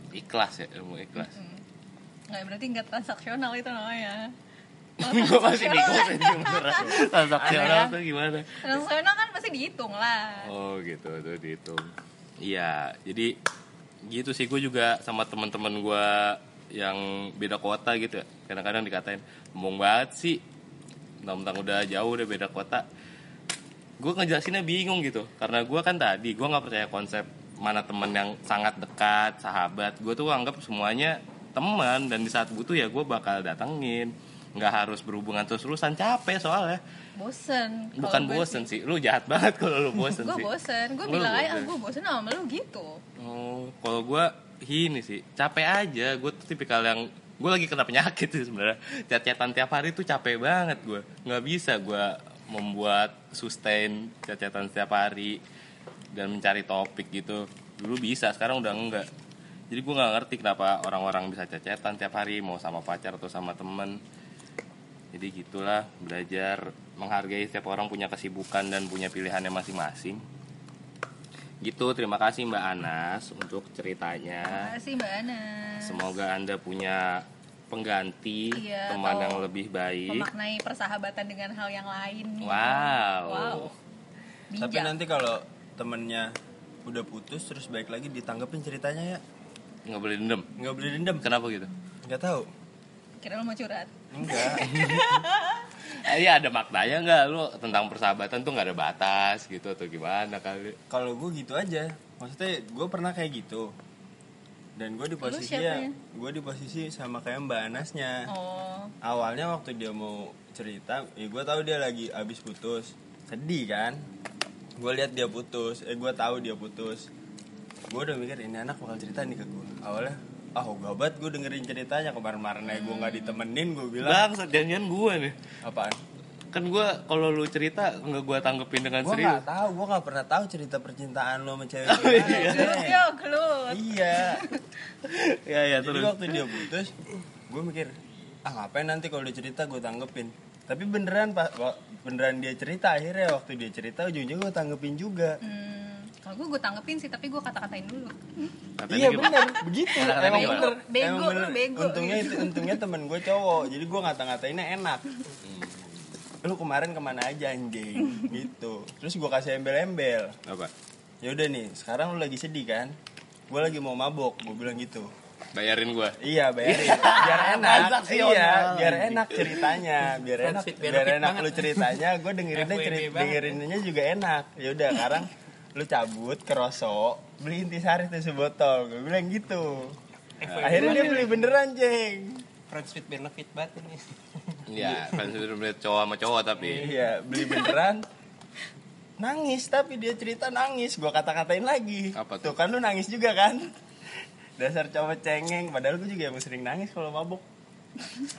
S2: Ikhlas ya ilmu ikhlas.
S5: Nggak berarti nggak transaksional itu namanya.
S2: Gue masih bingung sih beneran. Transaksional tuh gimana?
S5: Transaksional kan pasti dihitung lah.
S2: Oh gitu. Tuh dihitung. Iya jadi gitu sih. Gue juga sama teman-teman gue yang beda kota gitu ya. Kadang-kadang dikatain ngomong banget sih. Tentang udah jauh udah beda kota. Gue ngejelasinnya bingung gitu. Karena gue kan tadi gue nggak percaya konsep mana temen yang sangat dekat sahabat. Gue tuh anggap semuanya teman. Dan di saat butuh ya gue bakal datengin. Nggak harus berhubungan terus-terusan. Capek soalnya
S5: bosen.
S2: Bukan bosen sih. lu jahat banget kalau lu bosen
S5: gue bosen. Gue bilang aja
S2: bosen.
S5: gue bosen sama lu gitu.
S2: Oh kalau gue ini sih capek aja. Gue tuh tipikal yang gue lagi kena penyakit sih sebenarnya. Chat-chatan tiap hari tuh capek banget gue nggak bisa gue membuat sustain chat-chatan setiap hari dan mencari topik gitu. Dulu bisa sekarang udah enggak jadi gue nggak ngerti kenapa orang-orang bisa chat-chatan tiap hari mau sama pacar atau sama temen jadi gitulah belajar menghargai setiap orang punya kesibukan dan punya pilihannya masing-masing. Gitu terima kasih Mbak Anas untuk ceritanya.
S5: Makasih Mbak Ana.
S2: semoga anda punya pengganti
S5: Iya,
S2: teman yang lebih baik.
S5: Memaknai persahabatan dengan hal yang lain nih.
S2: wow,
S5: Wow.
S4: Tapi nanti kalau temennya udah putus terus baik lagi ditanggepin ceritanya ya?
S2: Nggak boleh dendam?
S4: Nggak boleh dendam.
S2: Kenapa gitu?
S4: Nggak tahu.
S5: Kira lu mau curhat.
S4: Enggak.
S2: Eh, Iya ada maknanya nggak? Lu tentang persahabatan tuh nggak ada batas gitu atau gimana kali?
S4: kalau gue gitu aja. Maksudnya gue pernah kayak gitu. Dan gue di posisi
S5: siapa
S4: ya
S5: ya?
S4: gue di posisi sama kayak mbak Anasnya.
S5: Oh,
S4: awalnya waktu dia mau cerita ya gue tahu dia lagi abis putus. Sedih kan? Gue lihat dia putus. Eh gue tahu dia putus. Gue udah mikir ini anak bakal cerita nih ke gue awalnya ah oh, banget gue dengerin ceritanya kemarin-kemarin aja gue nggak ditemenin gue bilang
S2: Bang, janjian gue nih.
S4: apaan
S2: Kan gue kalau lu cerita nggak gue tanggepin dengan
S4: gue
S2: serius.
S4: nggak tahu gue nggak pernah tahu cerita percintaan lo sama cewek
S2: Oh, iya.
S5: Gelut.
S4: iya
S2: Ya ya
S4: jadi
S2: terus.
S4: waktu dia putus gue mikir ah ngapain nanti kalau dia cerita gue tanggepin tapi beneran pak beneran dia cerita akhirnya waktu dia cerita ujung-ujungnya gue tanggepin juga
S5: Hmm, kalau gue gue tanggepin sih, tapi gue kata-katain dulu.
S2: Katanya
S4: iya
S2: gimana?
S4: bener. Begitu.
S2: Kata-katanya
S4: emang bener.
S5: Bego,
S4: Emang bener.
S5: bego.
S4: untungnya itu untungnya temen gue cowok. Jadi gue ngata-ngatainnya enak.
S2: Hmm.
S4: lu kemarin ke mana aja anjing? Gitu. Terus gue kasih embel-embel.
S2: Apa?
S4: ya udah nih sekarang lu lagi sedih kan? Gue lagi mau mabok gue bilang gitu.
S2: Bayarin gue.
S4: Iya bayarin. Biar enak. Iya biar enak ceritanya. Biar enak biar enak lu ceritanya. Gue dengerinnya cerit dengerinnya juga enak. Ya udah sekarang lu cabut ke Roso beli intisari tuh sebotol gue bilang gitu. Akhirnya dia beli beneran ceng
S6: friends with benefit banget ini.
S2: Iya, kan sudah melihat cowok sama cowok tapi.
S4: iya beli beneran. Nangis tapi dia cerita nangis. Gue kata-katain lagi.
S2: Apa tuh?
S4: tuh kan lu nangis juga kan? Dasar cowok cengeng. Padahal gue juga yang sering nangis kalau mabuk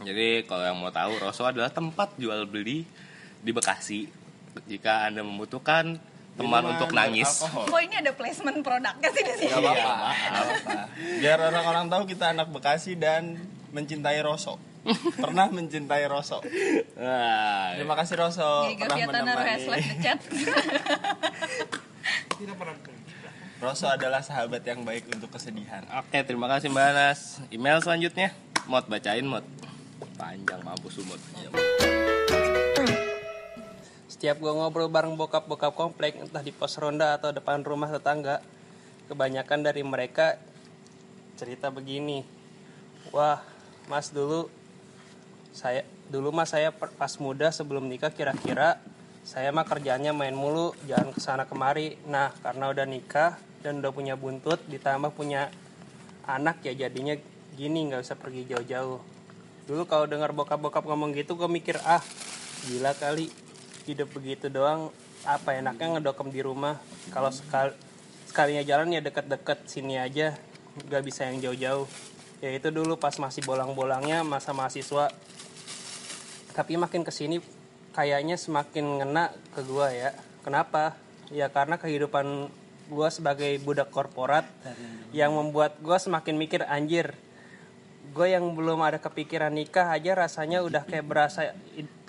S2: Jadi kalau yang mau tahu, Roso adalah tempat jual beli di Bekasi. Jika anda membutuhkan teman
S4: Minuman
S2: untuk nangis.
S4: beralkohol.
S5: Kok ini ada placement produknya sih di sini?
S4: Gak apa-apa. Gak apa-apa. Biar orang-orang tahu kita anak Bekasi dan mencintai Roso. Pernah mencintai Roso.
S2: Nah,
S4: Terima kasih Roso.
S5: Jadi
S4: Pernah menemani.
S5: the chat.
S4: Roso adalah sahabat yang baik untuk kesedihan.
S2: Oke, terima kasih Mbak Anas. Email selanjutnya, Mod bacain Mod. Panjang mampus lu, Mod.
S6: Setiap gue ngobrol bareng bokap-bokap komplek, entah di pos ronda atau depan rumah tetangga, kebanyakan dari mereka cerita begini. Wah, mas dulu saya dulu mas saya pas muda sebelum nikah kira-kira saya mah kerjanya main mulu, jalan ke sana kemari. Nah, karena udah nikah dan udah punya buntut, ditambah punya anak ya jadinya gini nggak bisa pergi jauh-jauh. Dulu kalau dengar bokap-bokap ngomong gitu, gue mikir ah gila kali hidup begitu doang apa enaknya ngedokem di rumah? Kalau sekal sekalinya jalan ya deket-deket sini aja nggak bisa yang jauh-jauh. Ya itu dulu pas masih bolang-bolangnya masa mahasiswa. Tapi makin ke sini kayaknya semakin ngena ke gua ya. Kenapa? Ya karena kehidupan gua sebagai budak korporat yang membuat gua semakin mikir anjir gue yang belum ada kepikiran nikah aja rasanya udah kayak berasa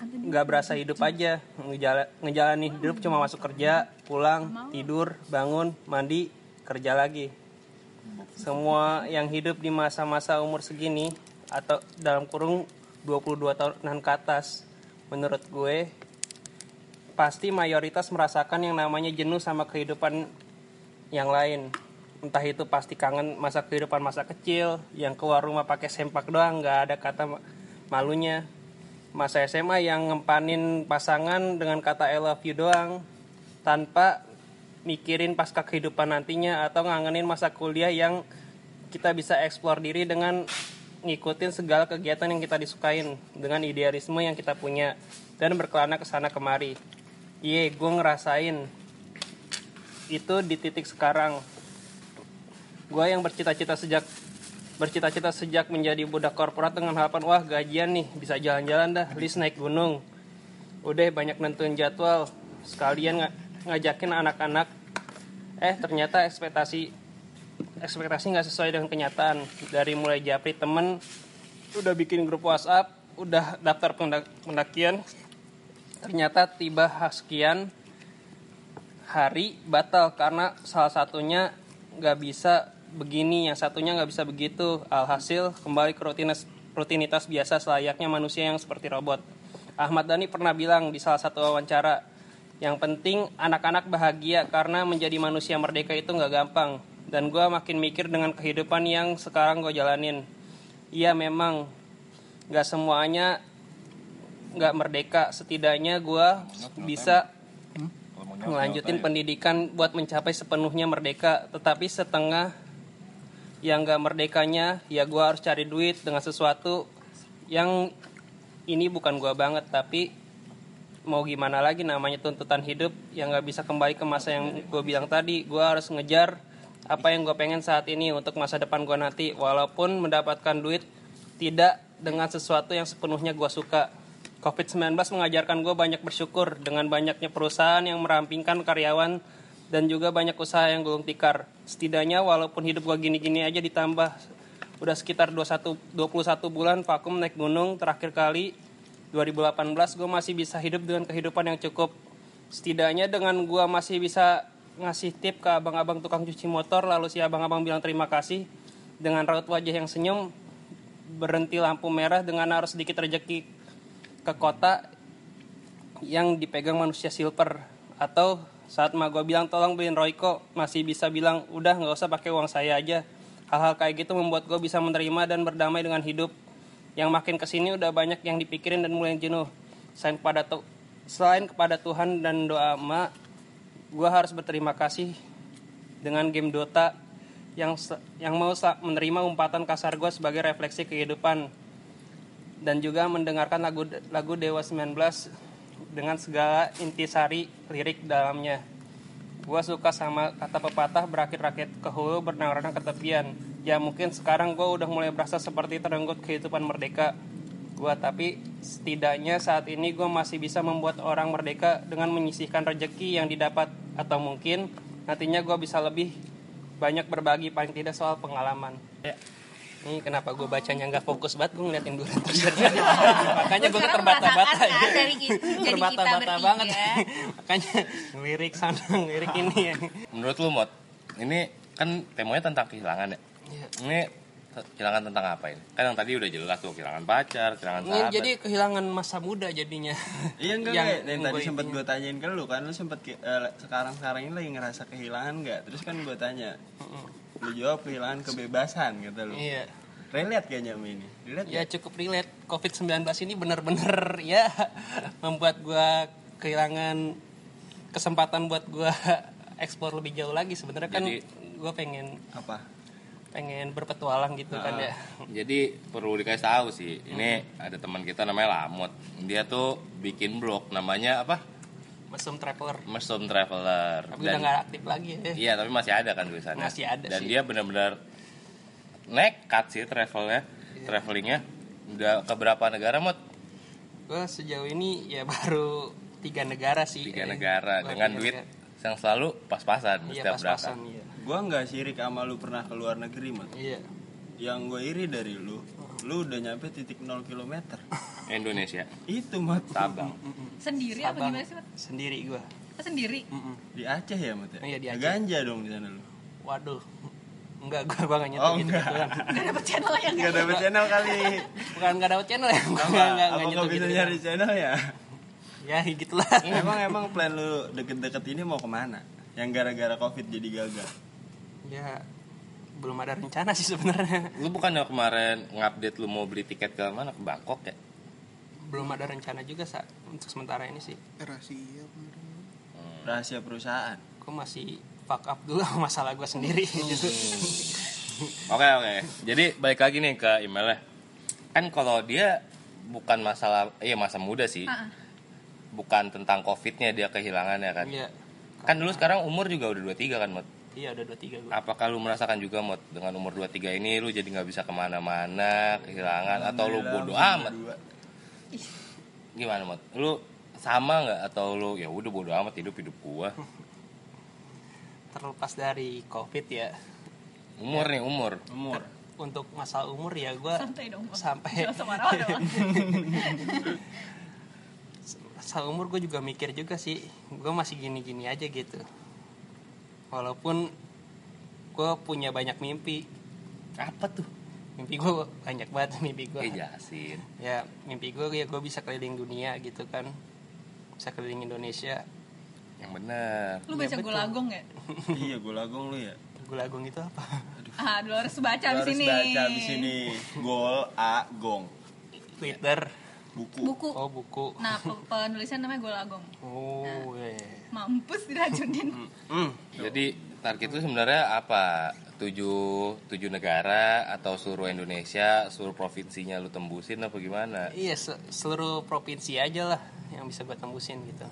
S6: nggak berasa hidup aja. Ngejala, ngejalanin hidup cuma masuk kerja pulang tidur bangun mandi kerja lagi. Semua yang hidup di masa-masa umur segini atau dalam kurung 22 tahunan ke atas menurut gue pasti mayoritas merasakan yang namanya jenuh sama kehidupan yang lain entah itu pasti kangen masa kehidupan masa kecil yang keluar rumah pakai sempak doang nggak ada kata ma- malunya masa SMA yang ngempanin pasangan dengan kata I love you doang tanpa mikirin pasca kehidupan nantinya atau ngangenin masa kuliah yang kita bisa eksplor diri dengan ngikutin segala kegiatan yang kita disukain dengan idealisme yang kita punya dan berkelana ke sana kemari. Iya, gue ngerasain itu di titik sekarang. Gue yang bercita-cita sejak bercita-cita sejak menjadi budak korporat dengan harapan wah gajian nih bisa jalan-jalan dah, list naik gunung. Udah banyak nentuin jadwal, sekalian nga- ngajakin anak-anak. Eh ternyata ekspektasi ekspektasi nggak sesuai dengan kenyataan. Dari mulai japri temen, udah bikin grup WhatsApp, udah daftar pendak- pendakian, ternyata tiba sekian hari batal karena salah satunya nggak bisa begini yang satunya nggak bisa begitu. Alhasil kembali ke rutinitas rutinitas biasa selayaknya manusia yang seperti robot. Ahmad Dhani pernah bilang di salah satu wawancara yang penting anak-anak bahagia karena menjadi manusia merdeka itu nggak gampang. Dan gue makin mikir dengan kehidupan yang sekarang gue jalanin. Iya memang. Nggak semuanya nggak merdeka. Setidaknya gue bisa ngelanjutin pendidikan buat mencapai sepenuhnya merdeka. Tetapi setengah yang nggak merdekanya ya gue harus cari duit dengan sesuatu yang ini bukan gue banget tapi mau gimana lagi namanya tuntutan hidup yang nggak bisa kembali ke masa yang gue bilang tadi. Gue harus ngejar apa yang gue pengen saat ini untuk masa depan gue nanti walaupun mendapatkan duit tidak dengan sesuatu yang sepenuhnya gue suka. COVID-19 mengajarkan gue banyak bersyukur dengan banyaknya perusahaan yang merampingkan karyawan dan juga banyak usaha yang gulung tikar. Setidaknya walaupun hidup gue gini-gini aja ditambah udah sekitar 21, 21 bulan vakum naik gunung terakhir kali 2018 gue masih bisa hidup dengan kehidupan yang cukup. Setidaknya dengan gue masih bisa ngasih tip ke abang-abang tukang cuci motor lalu si abang-abang bilang terima kasih dengan raut wajah yang senyum berhenti lampu merah dengan harus sedikit rezeki ke kota yang dipegang manusia silver atau saat mah gue bilang tolong beliin Royco masih bisa bilang udah nggak usah pakai uang saya aja. Hal-hal kayak gitu membuat gue bisa menerima dan berdamai dengan hidup. Yang makin ke sini udah banyak yang dipikirin dan mulai jenuh. Selain kepada tu- selain kepada Tuhan dan doa emak gue harus berterima kasih dengan game Dota yang yang mau menerima umpatan kasar gue sebagai refleksi kehidupan. Dan juga mendengarkan lagu lagu Dewa 19 dengan segala intisari lirik dalamnya. Gua suka sama kata pepatah berakit rakit ke hulu bernang-renang ke tepian. Ya mungkin sekarang gue udah mulai berasa seperti terenggut kehidupan merdeka. Gua tapi setidaknya saat ini gue masih bisa membuat orang merdeka dengan menyisihkan rejeki yang didapat atau mungkin nantinya gue bisa lebih banyak berbagi paling tidak soal pengalaman. Ini kenapa gue bacanya nggak fokus banget, gue ngeliatin durian terus Makanya gue terbata-bata
S5: kan dari itu,
S6: Terbata-bata banget. Makanya lirik sana, lirik ini ya.
S2: Menurut lu Mot, ini kan temanya tentang kehilangan ya.
S6: Iya.
S2: Ini kehilangan tentang apa ini? Kan yang tadi udah jelas tuh kehilangan pacar, kehilangan
S6: Ini
S2: sahabat.
S6: jadi kehilangan masa muda jadinya.
S4: Iya enggak
S6: Yang-
S4: yang, tadi sempat gue tanyain ke lu kan lu sempat sekarang sekarang ini lagi ngerasa kehilangan nggak? Terus kan gue tanya lu jawab kehilangan kebebasan kata lu.
S6: Iya.
S4: Relate kayaknya sama ini. Relate
S6: Ya
S4: ya?
S6: cukup relate. COVID-19 ini bener-bener ya Membuat gue kehilangan kesempatan buat gue explore lebih jauh lagi sebenarnya. Kan
S2: Jadi-
S6: gue pengen
S4: apa?
S6: pengen berpetualang gitu kan ya.
S2: Jadi perlu dikasih tahu sih, ini ada teman kita namanya Lamut. Dia tuh bikin blog namanya apa?
S6: Mesum Traveler
S2: Mesum Traveler.
S6: tapi udah nggak aktif lagi ya
S2: Iya, tapi masih ada kan tulisannya.
S6: Masih ada
S2: Dan
S6: sih.
S2: dia benar-benar nekat sih travelnya,
S6: Iya.
S2: travelingnya. Udah ke berapa negara, Mot?
S6: gue sejauh ini ya baru tiga negara sih
S2: Tiga
S6: Eh,
S2: negara
S6: gua
S2: dengan
S6: tiga
S2: duit
S6: negara.
S2: yang selalu pas-pasan
S6: iya
S2: setiap berangkat.
S6: pas-pasan iya
S4: gue nggak sirik sama lu pernah ke luar negeri mat
S6: iya
S4: yang gue iri dari lu lu udah nyampe titik 0 km
S2: Indonesia,
S4: itu mat.
S2: Sabang.
S5: Sendiri apa
S6: Sabang.
S5: gimana sih? Mat?
S6: sendiri gue
S5: Oh, Sendiri.
S4: di Aceh ya mat ya?
S6: Iya, di Aceh.
S4: ganja dong di sana lu.
S6: Waduh. Enggak gue gue nggak nyentuh
S4: oh
S6: gitu
S4: enggak.
S6: Gituan.
S5: Gak dapet channel ya
S4: nggak dapet channel kali.
S6: Bukan nggak dapet channel ya Gua
S4: apa
S6: nggak nggak
S4: apa
S6: nggak
S4: kau
S6: nyentuh
S4: bisa
S6: gitu
S4: nyari channel ya?
S6: Ya gitulah.
S4: Emang emang plan lu deket-deket ini mau ke mana? Yang gara-gara covid jadi gagal?
S6: Ya belum ada rencana sih sebenarnya
S2: Lu bukannya kemarin ngupdate lu mau beli tiket ke mana? Ke Bangkok ya?
S6: belum ada rencana juga sa untuk sementara ini sih
S4: rahasia perusahaan
S6: gue masih fuck up dulu masalah gue sendiri gitu
S2: Oke oke. Jadi balik lagi nih ke emailnya. Kan kalau dia bukan masalah, iya masa muda sih.
S5: Ah.
S2: Bukan tentang covidnya dia kehilangannya kan.
S6: iya
S2: Kan dulu sekarang umur juga udah 23 kan Mot.
S6: Iya udah dua tiga gue
S2: Apakah lu merasakan juga Mot dengan umur 23 ini lu jadi nggak bisa ke mana-mana, kehilangan atau lu bodo amat? Gimana Mot? Lu sama nggak atau lu ya udah bodo amat hidup hidup gua.
S6: terlepas dari covid ya
S2: Umur nih umur.
S4: umur
S6: untuk masalah umur ya gue
S5: Santai dong.
S6: Sampai
S5: dong.
S6: seumur gue juga mikir juga sih gue masih gini-gini aja gitu walaupun gue punya banyak mimpi
S2: Apa tuh?
S6: mimpi gue banyak banget mimpi gue
S2: Eh jelasin.
S6: ya mimpi gue ya gue bisa keliling dunia gitu kan bisa keliling Indonesia
S2: Yang bener.
S5: Lu baca
S6: Iya, betul.
S5: Golagong ya?
S4: iya gue lagong lu ya
S6: Gulagung itu apa
S5: Ah, lu harus baca di
S4: harus
S5: sini.
S4: baca di sini gol a gong
S6: Twitter
S4: buku
S5: Buku.
S6: oh buku
S5: Nah, pe- penulisnya namanya Golagong.
S6: oh eh.
S5: Mampus diracunin.
S4: Hmm.
S2: Jadi target itu sebenarnya apa? Tujuh, tujuh negara atau seluruh Indonesia, seluruh provinsinya lu tembusin apa gimana?
S6: iya se- seluruh provinsi aja lah yang bisa gue tembusin gitu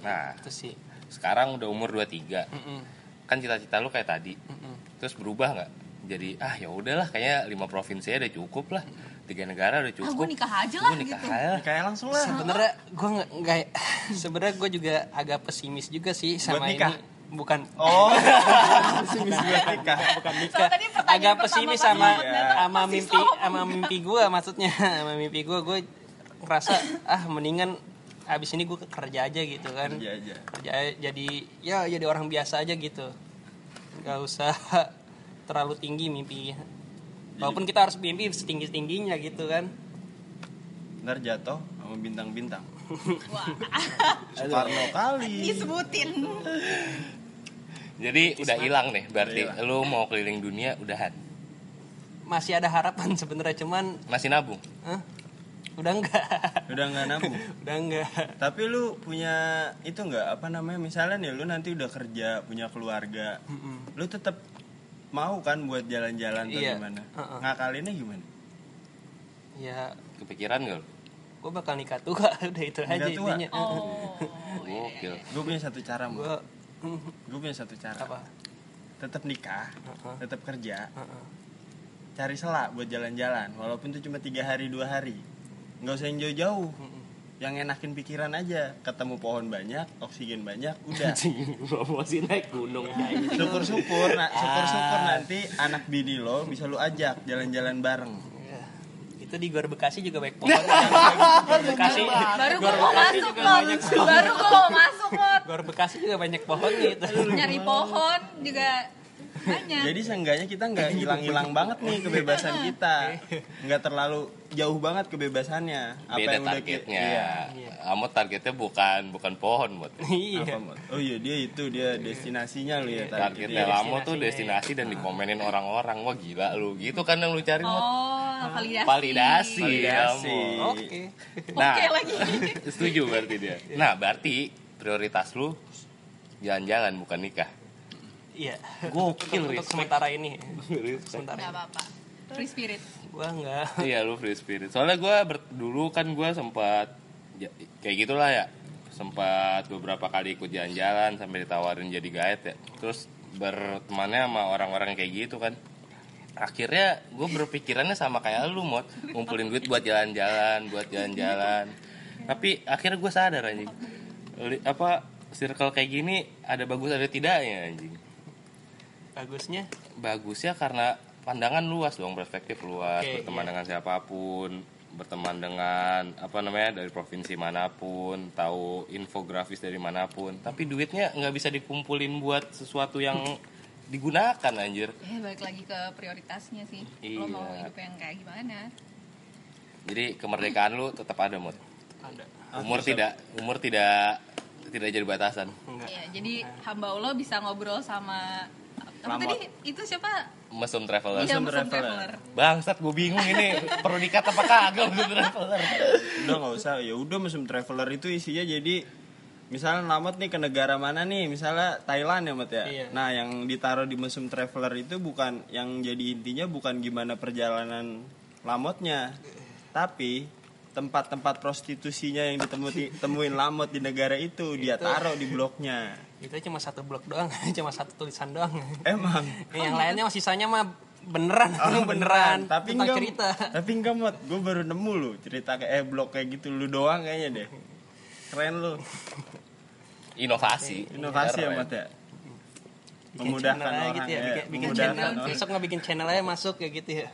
S2: Nah,
S6: itu sih
S2: sekarang udah umur 23.
S6: Mm-mm.
S2: Kan cita-cita lu kayak tadi.
S6: Mm-mm.
S2: Terus berubah nggak? Jadi ah ya udahlah kayaknya lima provinsi udah cukup lah. Tiga negara udah
S5: Ah,
S2: cukup.
S5: gue nikah aja lah
S2: Gua nikah
S5: gitu.
S2: aja.
S4: kayak langsung lah.
S6: Sebenarnya gue nggak nggak sebenarnya gue juga agak pesimis juga sih sama
S4: Buat nikah?
S6: ini. Bukan.
S4: Oh. Pesimis buat nikah.
S6: bukan
S5: So,
S6: nikah
S5: pertanyaan
S6: agak pesimis sama sama mimpi
S5: sama
S6: sama mimpi gue maksudnya. Sama mimpi gue gue ngerasa ah mendingan abis ini gue kerja aja gitu kan.
S4: Kerja aja.
S6: Kerja jadi ya jadi orang biasa aja gitu. Nggak usah terlalu tinggi mimpi walaupun kita harus mimpi setinggi tingginya gitu kan.
S4: Ntar jatuh sama bintang-bintang.
S5: Wah,
S4: Soekarno kali.
S5: Disebutin.
S2: Jadi udah hilang nih. Berarti lu mau keliling dunia udahan.
S6: masih ada harapan sebenarnya cuman
S2: Masih nabung.
S6: Hah? udah enggak
S4: udah nggak nabung?
S6: Udah enggak
S4: tapi lu punya itu nggak? Apa namanya? Misalnya nih lu nanti udah kerja punya keluarga lu tetap mau kan buat jalan-jalan atau
S6: Iya.
S4: gimana
S6: Heeh.
S4: ngakalinnya gimana
S6: ya
S2: Kepikiran gak lu?
S6: gue bakal nikah tua udah itu aja
S4: tua?
S6: intinya
S5: Oh.
S2: Gokil.
S4: gue punya satu cara
S6: gue
S4: mau gue punya satu cara
S6: apa
S4: tetap nikah
S6: Heeh.
S4: tetap kerja
S6: Heeh.
S4: cari selak buat jalan-jalan walaupun itu cuma tiga hari dua hari nggak usah yang jauh-jauh yang enakin pikiran aja ketemu pohon banyak oksigen banyak udah
S2: Promosi naik gunung.
S4: syukur-syukur nah, syukur-syukur nanti anak bini lo bisa lu ajak jalan-jalan bareng
S6: Ya. itu di Gor Bekasi juga banyak pohon Gor Bekasi
S5: Baru
S6: Gor
S5: mau masuk loh.
S6: banyak
S5: Baru gue mau masuk loh.
S6: Gor Bekasi juga banyak pohon gitu
S5: Nyari pohon juga banyak.
S4: jadi seenggaknya kita nggak hilang-hilang banget nih kebebasan kita nggak terlalu jauh banget kebebasannya apa
S2: Beda
S4: yang udah
S2: targetnya.
S4: iya.
S2: Amot targetnya bukan bukan pohon, Mot.
S6: iya
S4: oh iya dia itu dia destinasinya lu ya
S2: Targetnya
S4: Dia.
S2: Lamo tuh destinasi dan dikomenin orang-orang. Wah gila lu. Gitu kan yang lu cari, Mot.
S5: Oh, validasi.
S2: Validasi.
S4: Validasi.
S6: Oke
S2: Nah,
S5: Oke lagi.
S2: setuju berarti dia. Nah, berarti prioritas lu jalan-jalan bukan nikah.
S6: Iya.
S2: Gokil,
S6: untuk, sementara ini. Sementara
S5: Gak apa-apa. Free spirit.
S6: gua enggak
S2: iya lu free spirit. Soalnya gue dulu kan gue sempat ya, kayak gitulah ya. Sempat beberapa kali ikut jalan-jalan sampai ditawarin jadi guide ya. Terus bertemannya sama orang-orang kayak gitu kan. Akhirnya gue berpikirannya sama kayak lu mod ngumpulin duit buat jalan-jalan buat jalan-jalan. Tapi akhirnya gue sadar anjing. Apa circle kayak gini ada bagus ada tidaknya anjing
S6: bagusnya
S2: bagusnya karena pandangan luas dong perspektif luas
S6: Oke,
S2: berteman
S6: iya.
S2: dengan siapa pun berteman dengan apa namanya dari provinsi mana pun tahu infografis dari mana pun tapi duitnya nggak bisa dikumpulin buat sesuatu yang digunakan anjir
S5: Eh, balik lagi ke prioritasnya sih.
S2: Iya.
S5: Lo mau hidup yang kayak gimana?
S2: jadi kemerdekaan lu tetap ada mut
S6: ada
S2: umur tidak umur tidak tidak jadi batasan
S6: enggak
S5: Iya, jadi hamba Allah bisa ngobrol sama apa
S4: Lamot.
S5: tadi? Itu siapa?
S2: mesum traveler
S5: Iya,
S4: Mesum
S5: mesum
S4: traveler.
S5: traveler.
S2: bangsat gue bingung ini perlu dikata apa kagak mesum traveler
S4: udah nggak usah ya udah musim traveler itu isinya jadi misalnya lamot nih ke negara mana nih misalnya Thailand ya Mat ya
S6: Iya.
S4: nah yang ditaruh di musim traveler itu bukan yang jadi intinya bukan gimana perjalanan lamotnya tapi tempat-tempat prostitusinya yang ditemuin temuin lamot di negara itu dia taruh di bloknya.
S6: Itu cuma satu blok doang cuma satu tulisan doang.
S4: Emang?
S6: Yang lainnya mah sisanya mah beneran
S4: Oh,
S6: beneran.
S4: tapi
S6: tentang
S4: enggak
S6: cerita.
S4: tapi enggak mot. Gue baru nemu lu cerita kayak eh blok kayak gitu lu doang kayaknya deh. Keren lu.
S2: Inovasi.
S4: Inovasi ya mat ya?
S6: Bikin
S4: memudahkan
S6: channel aja
S4: orang
S6: gitu ya,
S4: ya,
S6: bikin, bikin
S4: memudahkan
S6: channel.
S4: orang.
S6: besok nggak bikin channel aja masuk ya gitu ya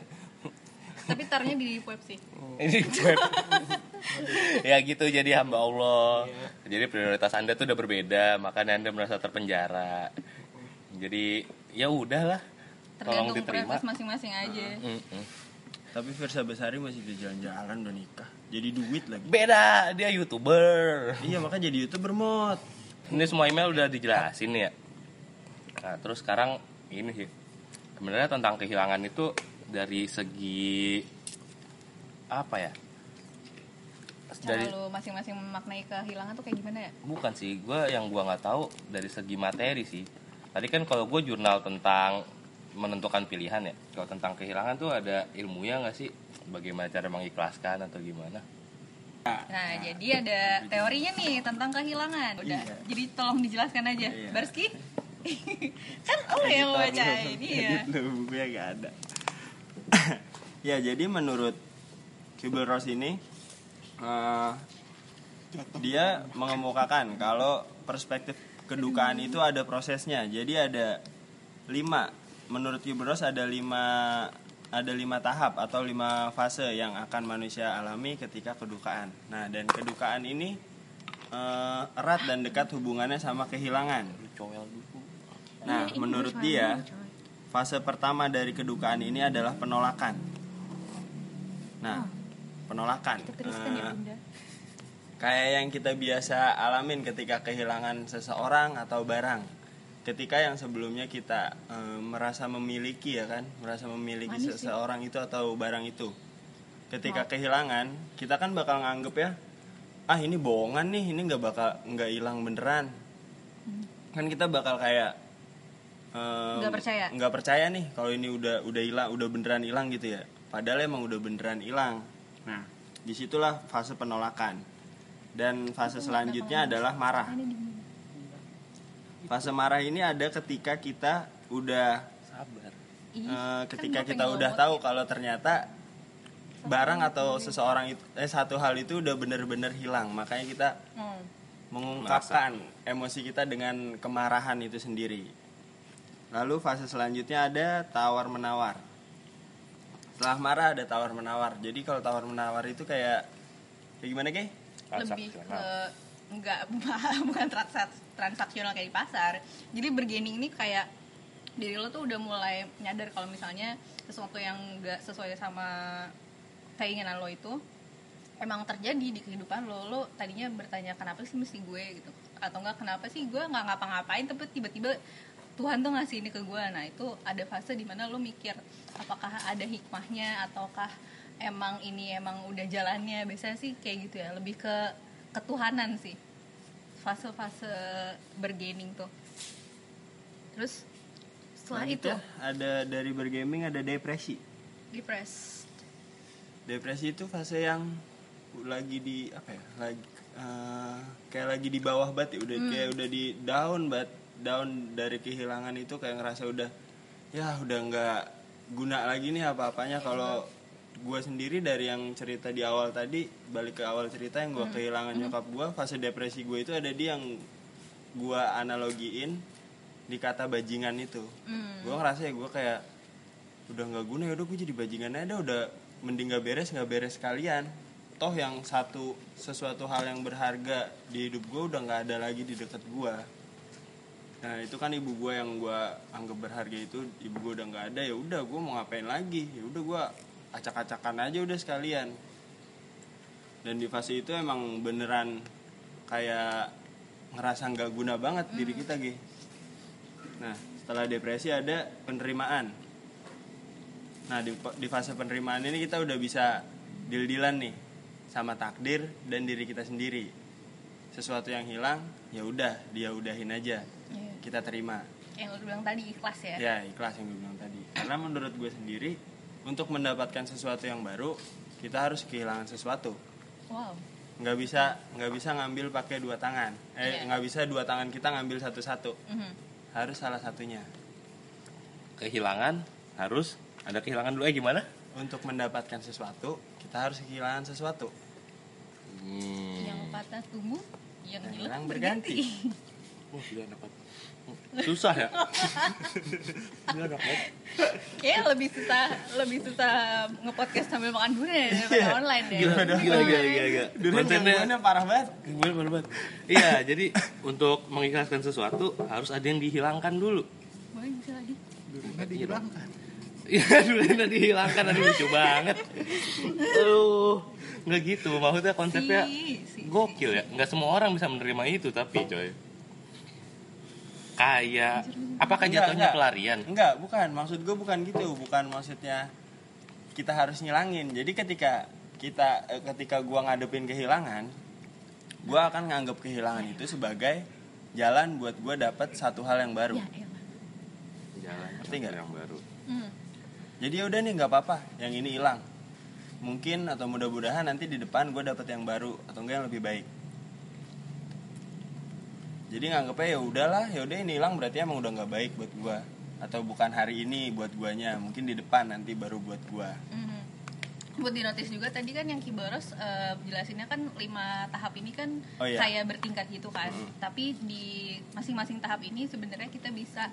S5: Tapi taruhnya di web sih.
S2: ini web ya gitu jadi hamba Allah jadi prioritas anda tuh udah berbeda makanya anda merasa terpenjara jadi ya udahlah tolong
S5: tergantung
S2: diterima
S5: masing-masing aja
S2: Mm-mm.
S4: Tapi Versa Besari masih di jalan-jalan udah nikah. Jadi duit lagi.
S2: beda dia youtuber
S4: Iya makanya jadi youtuber mod.
S2: ini semua email udah dijelasin ya nah terus sekarang ini sih sebenarnya tentang kehilangan itu dari segi apa ya
S5: cara
S2: dari
S5: lu masing-masing memaknai kehilangan tuh kayak gimana ya
S2: bukan sih gue yang gue nggak tahu dari segi materi sih tadi kan kalau gue jurnal tentang menentukan pilihan ya kalau tentang kehilangan tuh ada ilmunya nggak sih bagaimana cara mengikhlaskan atau gimana
S5: Nah, jadi ada teorinya nih tentang kehilangan. Udah,
S4: Iya.
S5: jadi tolong dijelaskan aja.
S4: Iya.
S5: Barski? kan lo yang mau baca ini ya.
S4: Itu bukunya gak ada. ya jadi menurut Kubler Ross ini eh, dia mengemukakan kalau perspektif kedukaan itu ada prosesnya. Jadi ada lima. Menurut Kubler Ross ada lima ada lima tahap atau lima fase yang akan manusia alami ketika kedukaan. Nah dan kedukaan ini eh, erat dan dekat hubungannya sama kehilangan. Nah, menurut dia, fase pertama dari kedukaan ini adalah penolakan. Nah, penolakan.
S5: Kita tuliskan ya,
S4: Eh,
S5: Bunda.
S4: kayak yang kita biasa alamin ketika kehilangan seseorang atau barang. Ketika yang sebelumnya kita eh, merasa memiliki ya kan, merasa memiliki
S5: Manis sih.
S4: seseorang itu atau barang itu. Ketika kehilangan, kita kan bakal nganggep ya, ah ini bohongan nih, ini nggak bakal nggak hilang beneran. Kan kita bakal kayak
S5: Nggak percaya.
S4: nggak percaya nih kalau ini udah udah hilang, udah beneran hilang gitu ya. Padahal emang udah beneran hilang. Nah, di situlah fase penolakan. Dan fase selanjutnya adalah marah. Fase marah ini ada ketika kita udah
S2: sabar
S4: eh, ketika
S5: kan
S4: kita udah tahu kalau ternyata barang atau seseorang itu eh satu hal itu udah bener-bener hilang makanya kita
S5: Hmm.
S4: mengungkapkan emosi kita dengan kemarahan itu sendiri lalu fase selanjutnya ada tawar menawar. Setelah marah ada tawar menawar. Jadi kalau tawar menawar itu kayak kayak gimana keh
S5: lebih ke
S2: Transaksional.
S5: enggak bukan transak- transaksional kayak di pasar. Jadi bergening ini kayak diri lo tuh udah mulai nyadar kalau misalnya sesuatu yang enggak sesuai sama keinginan lo itu emang terjadi di kehidupan lo. Lo tadinya bertanya kenapa sih mesti gue? gitu. Atau enggak kenapa sih gue nggak ngapa-ngapain? Tapi tiba-tiba Tuhan tuh ngasih ini ke gue nah itu ada fase di mana lo mikir apakah ada hikmahnya ataukah emang ini emang udah jalannya? Biasanya sih kayak gitu ya lebih ke ketuhanan sih. Fase-fase bergaining tuh. Terus setelah itu?
S4: Ada dari bergaming ada depresi.
S5: Depressed.
S4: Depresi itu fase yang lagi di apa ya lagi eh, kayak lagi di bawah banget ya. Udah kayak udah di down banget down dari kehilangan itu kayak ngerasa udah ya udah nggak guna lagi nih apa-apanya. Kalau gue sendiri dari yang cerita di awal tadi balik ke awal cerita yang gue kehilangan nyokap gue fase depresi gue itu ada di yang gue analogiin di kata bajingan itu.
S5: Hmm.
S4: gue ngerasa ya gue kayak udah nggak guna ya udah gue jadi bajingan aja udah mending nggak beres nggak beres kalian toh yang satu sesuatu hal yang berharga di hidup gue udah nggak ada lagi di dekat gue nah itu kan ibu gue yang gue anggap berharga itu ibu gue udah nggak ada ya udah gue mau ngapain lagi ya udah gue acak-acakan aja udah sekalian dan di fase itu emang beneran kayak ngerasa nggak guna banget diri kita gitu Nah, setelah depresi ada penerimaan. Nah, di, di fase penerimaan ini kita udah bisa deal-dealan nih sama takdir dan diri kita sendiri. Sesuatu yang hilang, ya udah, dia udahin aja.
S5: Iya.
S4: Kita terima.
S5: yang lo bilang tadi ikhlas ya
S4: Ya, ikhlas yang gue bilang tadi. Karena menurut gue sendiri, untuk mendapatkan sesuatu yang baru, kita harus kehilangan sesuatu.
S5: wow
S4: Nggak bisa nggak bisa ngambil pakai dua tangan. Eh,
S5: Iya.
S4: nggak bisa dua tangan kita ngambil satu-satu.
S5: Mhm.
S4: Harus salah satunya.
S2: kehilangan harus ada kehilangan dulu eh gimana
S4: untuk mendapatkan sesuatu kita harus kehilangan sesuatu
S2: Hmm.
S5: yang patah tumbuh yang hilang
S4: hilang
S5: berganti,
S4: berganti.
S2: Wah, gila banget. Susah ya? Gila banget.
S5: Kayaknya lebih susah lebih susah ngepodcast sambil makan durian ya daripada online deh.
S2: Gila, gila, gila, gila, gila.
S4: Durian
S2: Kontennya
S4: gangguannya parah banget.
S2: gimana parah banget. Iya, jadi untuk mengikhlaskan sesuatu harus ada yang dihilangkan dulu.
S5: Boleh bisa lagi.
S8: Nggak dihilangkan.
S2: Iya, duriannya dihilangkan, aduh lucu banget. Aduh, nggak gitu. Maksudnya konsepnya
S5: Si, si,
S2: gokil ya. Nggak semua orang bisa menerima itu, tapi coy. Kayak, apakah jatuhnya
S4: enggak.
S2: pelarian?
S4: Enggak, bukan. Maksud gue bukan gitu. Bukan maksudnya kita harus ngilangin. Jadi ketika kita eh, ketika gua ngadepin kehilangan, gua akan nganggap kehilangan itu sebagai jalan buat gua dapat satu hal yang baru.
S5: Ya, elah.
S2: Jalan
S4: Ngerti nggak?
S2: yang baru.
S5: Hmm.
S4: Jadi ya udah nih nggak apa-apa, yang ini hilang. Mungkin atau mudah-mudahan nanti di depan gue dapet yang baru atau enggak yang lebih baik. Jadi nganggepnya ya udahlah, ya udah ini hilang berarti emang udah nggak baik buat gue atau bukan hari ini buat guanya, mungkin di depan nanti baru buat gua.
S5: Mhm. Buat di notice juga tadi kan yang Kiboros eh, jelasinnya kan lima tahap ini kan
S4: Oh, iya.
S5: kayak bertingkat gitu kan. Tapi di masing-masing tahap ini sebenarnya kita bisa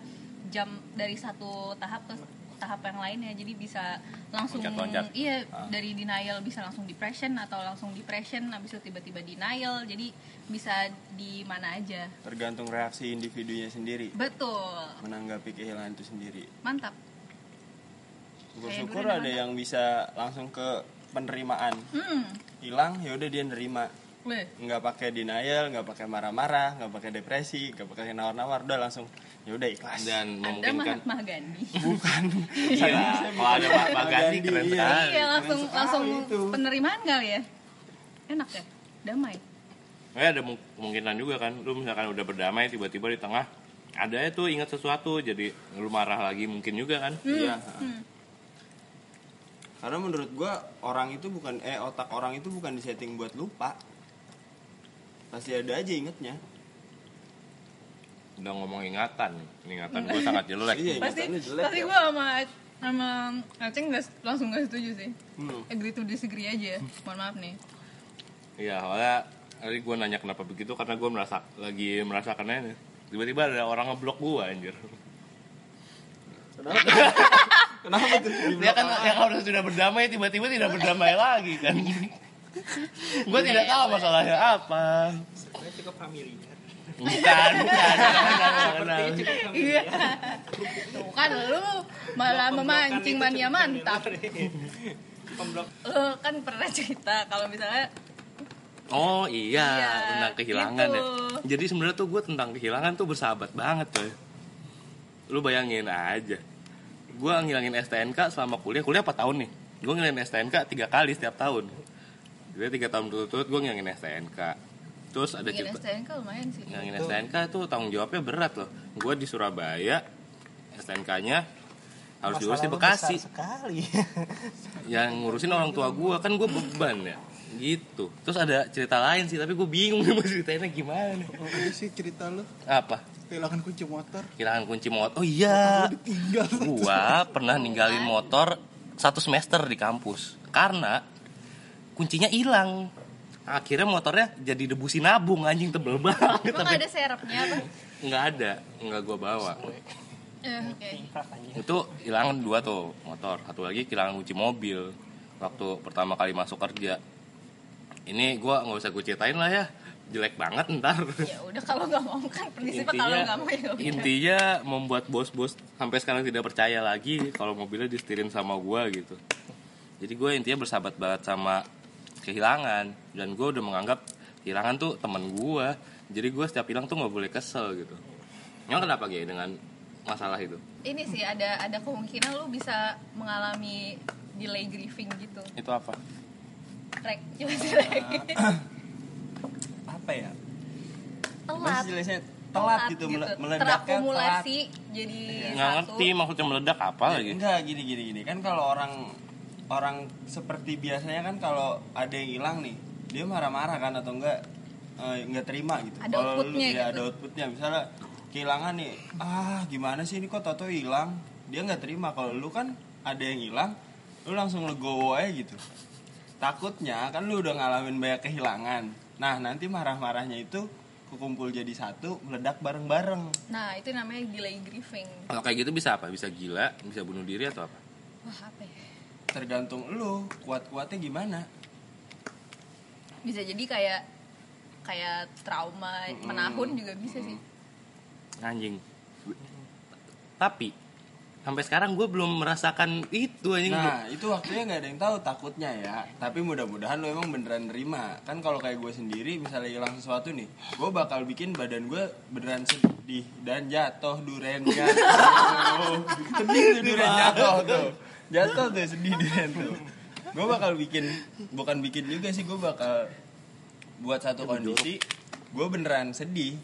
S5: jam dari satu tahap ke tahap yang lainnya. Jadi bisa langsung
S2: Loncat-loncat.
S5: iya dari denial bisa langsung depression atau langsung depression habis itu tiba-tiba denial. Jadi bisa di mana aja.
S4: Tergantung reaksi individunya sendiri
S5: Betul.
S4: menanggapi kehilangan itu sendiri.
S5: Mantap. Kayak
S4: ada yang bisa langsung ke penerimaan.
S5: Hmm.
S4: Hilang ya udah dia nerima.
S5: Weh.
S4: nggak pakai denial, nggak pakai marah-marah, nggak pakai depresi, nggak pakai nawar-nawar, udah langsung ya udah ikhlas.
S2: Dan
S5: Anda
S2: memungkinkan
S5: Mahatma Gandhi.
S4: Bukan.
S2: Iya, kalau ada Pak Gandhi keren
S4: Iya.
S2: sekali.
S5: Iya langsung
S4: sekali
S5: langsung
S4: itu.
S5: penerimaan kali ya. Enak ya, damai.
S2: Eh, ada mu- kemungkinan juga kan, lu misalkan udah berdamai tiba-tiba di tengah ada itu ingat sesuatu jadi lu marah lagi mungkin juga kan.
S4: Iya.
S5: Hmm.
S4: Karena menurut gua orang itu bukan eh otak orang itu bukan disetting buat lupa. Pasti ada aja ingetnya.
S2: Udah ngomong ingatan, ingatan gue sangat jelek.
S4: Iya,
S5: Pasti
S4: jelek
S5: pasti
S4: ya.
S5: gue sama sama Aceng nggak langsung nggak setuju sih.
S4: Hmm.
S5: Agree to disagree aja. Mohon maaf nih.
S2: Iya, awalnya tadi gue nanya kenapa begitu karena gue merasa lagi merasakannya nih. Tiba-tiba ada orang ngeblok gue anjir.
S4: Kenapa tuh?
S2: Dia kan yang harus sudah berdamai tiba-tiba tidak berdamai lagi kan. gue tidak tahu masalahnya apa.
S6: Sebenarnya cukup familiar.
S2: Bukan.
S5: Iya. Tuh kan lu malah memancing mania mantap. Lu kan pernah cerita kalau misalnya
S2: Oh iya,
S5: Iya,
S2: tentang kehilangan
S5: gitu.
S2: ya. Jadi sebenarnya tuh gue tentang kehilangan tuh bersahabat banget coy. Lu bayangin aja. Gue ngilangin STNK selama kuliah. Kuliah 4 tahun nih. Gue ngilangin STNK tiga kali setiap tahun. Jadi tiga tahun berturut-turut gue ngilangin STNK. Terus ada
S5: bikin
S2: cerita
S5: STNK lumayan sih.
S2: ngilangin STNK tuh tanggung jawabnya berat loh. Gue di Surabaya, STNK-nya harus diurus di Bekasi.
S6: sekali.
S2: yang ngurusin orang tua gue kan gue beban ya. Gitu. Terus ada cerita lain sih tapi gue bingung nih mau ceritainnya gimana. Nih.
S8: Oh, ini sih cerita lu.
S2: Apa?
S8: Kehilangan kunci motor.
S2: kehilangan kunci motor. Oh iya. Gua pernah ninggalin motor satu semester di kampus. Karena kuncinya hilang akhirnya motornya jadi debu sinabung anjing tebel banget
S5: Emang ada serepnya apa?
S2: nggak ada nggak gua bawa.
S5: Eh, Oke.
S2: itu hilangan dua tuh motor. Satu lagi kehilangan kunci mobil. Waktu pertama kali masuk kerja. Ini gua nggak usah gue ceritain lah ya. Jelek banget ntar.
S5: Ya udah kalau nggak mau kan prinsipnya kalau nggak mau ya udah.
S2: intinya membuat bos-bos sampai sekarang tidak percaya lagi kalau mobilnya disetirin sama gua gitu. Jadi gue intinya bersahabat banget sama kehilangan dan gue udah menganggap kehilangan tuh teman gua jadi gue setiap hilang tuh nggak boleh kesel gitu Emang kenapa gitu dengan masalah itu
S5: Ini sih ada ada kemungkinan lu bisa mengalami delay grieving gitu.
S2: itu apa
S5: Rek, coba sih Rek.
S4: Apa ya?
S5: Telat.
S4: Jelasnya telat gitu, mele- meledaknya telat.
S5: Terakumulasi jadi
S2: nggak
S5: satu.
S2: ngerti maksudnya meledak apa lagi
S4: Enggak gini gini gini kan kalau orang orang seperti biasanya kan kalau ada yang hilang nih dia marah-marah kan atau enggak eh, enggak terima gitu.
S5: Ada
S4: Kalau lu-
S5: outputnya
S4: ya,
S5: gitu.
S4: ada outputnya misalnya kehilangan nih ah gimana sih ini kok tato hilang dia nggak terima kalau lu kan ada yang hilang lu langsung legowo aja gitu takutnya kan lu udah ngalamin banyak kehilangan nah nanti marah-marahnya itu kekumpul jadi satu meledak bareng-bareng
S5: Nah, itu namanya delay grieving.
S2: Kalau kayak gitu bisa apa? Bisa gila, bisa bunuh diri atau apa?
S5: Wah, apa ya?
S4: Tergantung lu kuat-kuatnya gimana?
S5: Bisa jadi kayak kayak trauma menahun juga bisa sih.
S2: Anjing. Tapi sampai sekarang gue belum merasakan itu anjing.
S4: Nah itu waktunya nggak ada yang tahu takutnya ya. Tapi mudah-mudahan lu emang beneran nerima. Kan kalau kayak gue sendiri misalnya hilang sesuatu nih Gue bakal bikin badan gue beneran sedih Dan jatuh duren jatuh Sedih duren jatuh tuh Jatuh tuh sedih tuh Gue bakal bikin Bukan bikin juga sih gue bakal Buat satu kondisi Gue beneran sedih.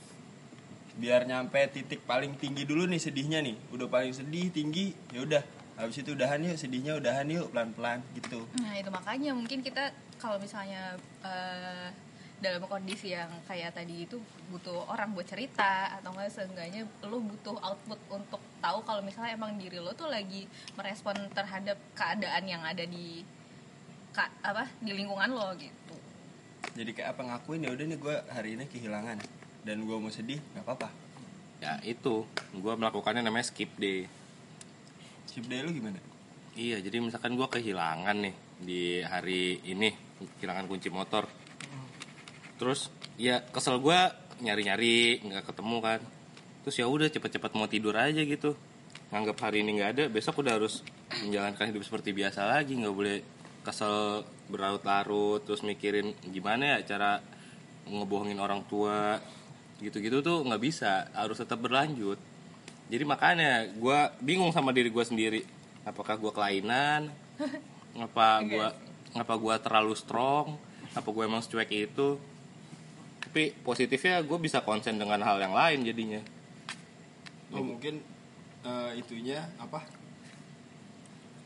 S4: Biar nyampe titik paling tinggi dulu nih sedihnya nih. Udah paling sedih tinggi ya udah. Habis itu udahan yuk sedihnya udahan yuk pelan pelan gitu.
S5: Nah, itu makanya mungkin kita kalau misalnya eh, dalam kondisi yang kayak tadi itu butuh orang buat cerita atau enggak seenggaknya lo butuh output untuk tahu kalau misalnya emang diri lo tuh lagi merespon terhadap keadaan yang ada di ka, apa di lingkungan lo gitu.
S4: jadi kayak apa ngakuin ya udah nih gue hari ini kehilangan dan gue mau sedih nggak apa apa
S2: Ya itu, gue melakukannya namanya skip day.
S4: sip day lu gimana
S2: Iya, jadi misalkan gue kehilangan nih di hari ini, kehilangan kunci motor. Terus ya kesel gue nyari-nyari nggak ketemu kan. Terus ya udah cepet-cepet mau tidur aja gitu. Nganggap hari ini nggak ada, besok udah harus menjalankan hidup seperti biasa lagi, nggak boleh kesel berlarut-larut terus mikirin gimana ya cara ngebohongin orang tua. Gitu-gitu tuh nggak bisa harus tetap berlanjut. Jadi makanya gue bingung sama diri gue sendiri. Apakah gue kelainan? Apa gue apa gue terlalu strong? Apa gue emang secuek itu tapi positifnya gue bisa konsen dengan hal yang lain jadinya
S4: oh mungkin eh, itunya apa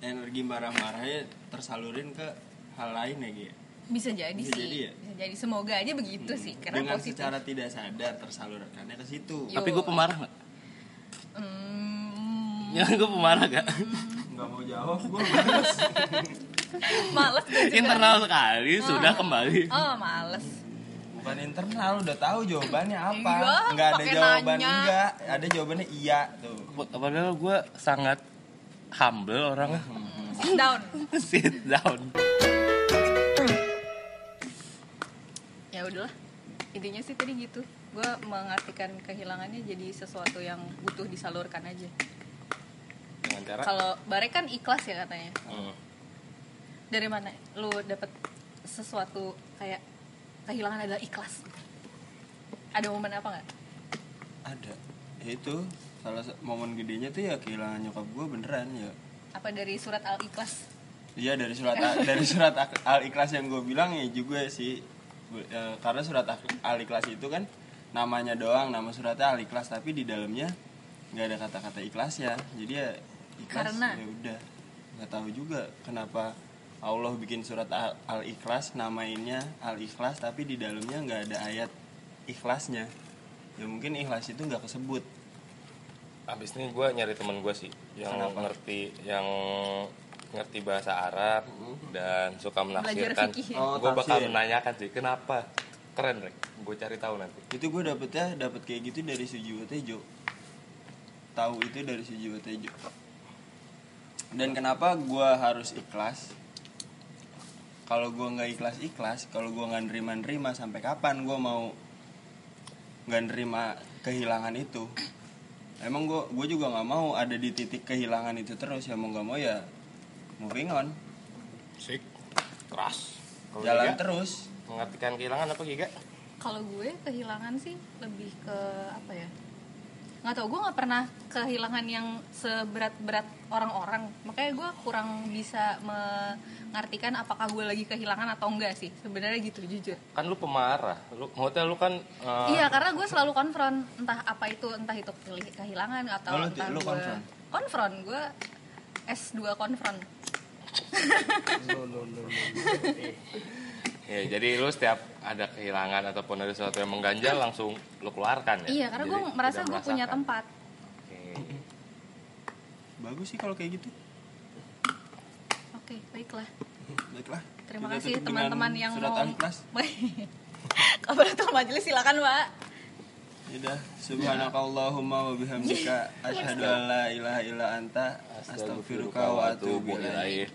S4: energi marah-marahnya tersalurin ke hal lain ya Gi?
S5: Bisa jadi
S4: Bisa
S5: sih.
S4: jadi ya?
S5: Bisa jadi semoga aja begitu sih karena
S4: dengan
S5: positif.
S4: secara tidak sadar tersalurkannya ke situ
S5: Yo.
S2: tapi gue pemarah nggak
S5: Hmm,
S2: ya gue pemarah gak
S4: nggak mau jawab gue
S5: males juga.
S2: internal sekali sudah kembali
S5: Oh, males.
S4: Bukan internal udah tahu jawabannya apa.
S5: Iya,
S4: nggak ada jawaban
S5: nanya.
S4: enggak. Ada jawabannya iya tuh.
S2: Padahal gue sangat humble orangnya
S5: Sit down.
S2: sit down.
S5: Ya udahlah. Intinya sih tadi gitu. Gue mengartikan kehilangannya jadi sesuatu yang butuh disalurkan aja.
S2: Dengan cara?
S5: Kalau bare kan ikhlas ya katanya.
S2: Hmm.
S5: dari mana? Lu dapet sesuatu kayak kehilangan adalah ikhlas. Ada momen apa nggak?
S4: Ada. Ya itu salah sa- momen gedenya tuh ya kehilangan nyokap gue beneran ya.
S5: Apa dari surat al ikhlas
S4: iya dari surat dari surat al ikhlas yang gue bilang ya juga sih. Eh, karena surat al ikhlas itu kan namanya doang nama suratnya al ikhlas tapi di dalamnya nggak ada kata-kata ikhlas ya. Jadi ya ikhlas
S5: Karena?
S4: ya udah. Nggak tahu juga kenapa Allah bikin surat al ikhlas namainnya al ikhlas tapi di dalamnya nggak ada ayat ikhlasnya. Ya mungkin ikhlas itu nggak kesebut.
S2: Abis ini gue nyari temen gue sih yang
S4: Kenapa?
S2: ngerti yang ngerti bahasa Arab dan suka menafsirkan.
S4: Oh,
S2: gue bakal menanyakan sih kenapa? Keren rek. Gue cari tahu nanti.
S4: itu gue dapetnya dapet kayak gitu dari Sujiwo Tejo. Tahu itu dari Sujiwo Tejo. Dan kenapa gue harus ikhlas kalau gue nggak ikhlas ikhlas kalau gue nggak nerima nerima sampai kapan gue mau nggak nerima kehilangan itu emang gue gue juga nggak mau ada di titik kehilangan itu terus ya mau nggak mau ya moving on
S2: Sik. Keras. Kalau
S4: jalan
S2: Giga,
S4: terus
S2: Mengartikan kehilangan apa Giga?
S5: kalau gue kehilangan sih lebih ke apa ya nggak tau gue nggak pernah kehilangan yang seberat-berat orang-orang. Makanya gue kurang bisa mengartikan apakah gue lagi kehilangan atau enggak sih. Sebenarnya gitu jujur.
S2: Kan lu pemarah. Lu hotel lu kan eh,
S5: iya karena gue selalu konfront. Entah apa itu entah itu kehil- kehilangan atau
S4: Oh, lu-
S5: entah
S4: lu
S5: gue
S4: konfront?
S5: konfront gue S2 konfront
S2: Ya, jadi lu setiap ada kehilangan ataupun ada sesuatu yang mengganjal langsung lu keluarkan ya.
S5: iya karena gue merasa gue punya tempat
S2: Oke.
S4: bagus sih kalau kayak gitu
S5: oke baiklah
S4: baiklah
S5: Terima
S4: Kita
S5: kasih teman-teman yang
S4: surat
S5: mau
S4: Al-Ikhlas.
S5: Kabar majelis silakan, Pak.
S4: Udah, subhanakallahumma wa bihamdika asyhadu an la ilaha illa anta astaghfiruka wa atubu ilaik.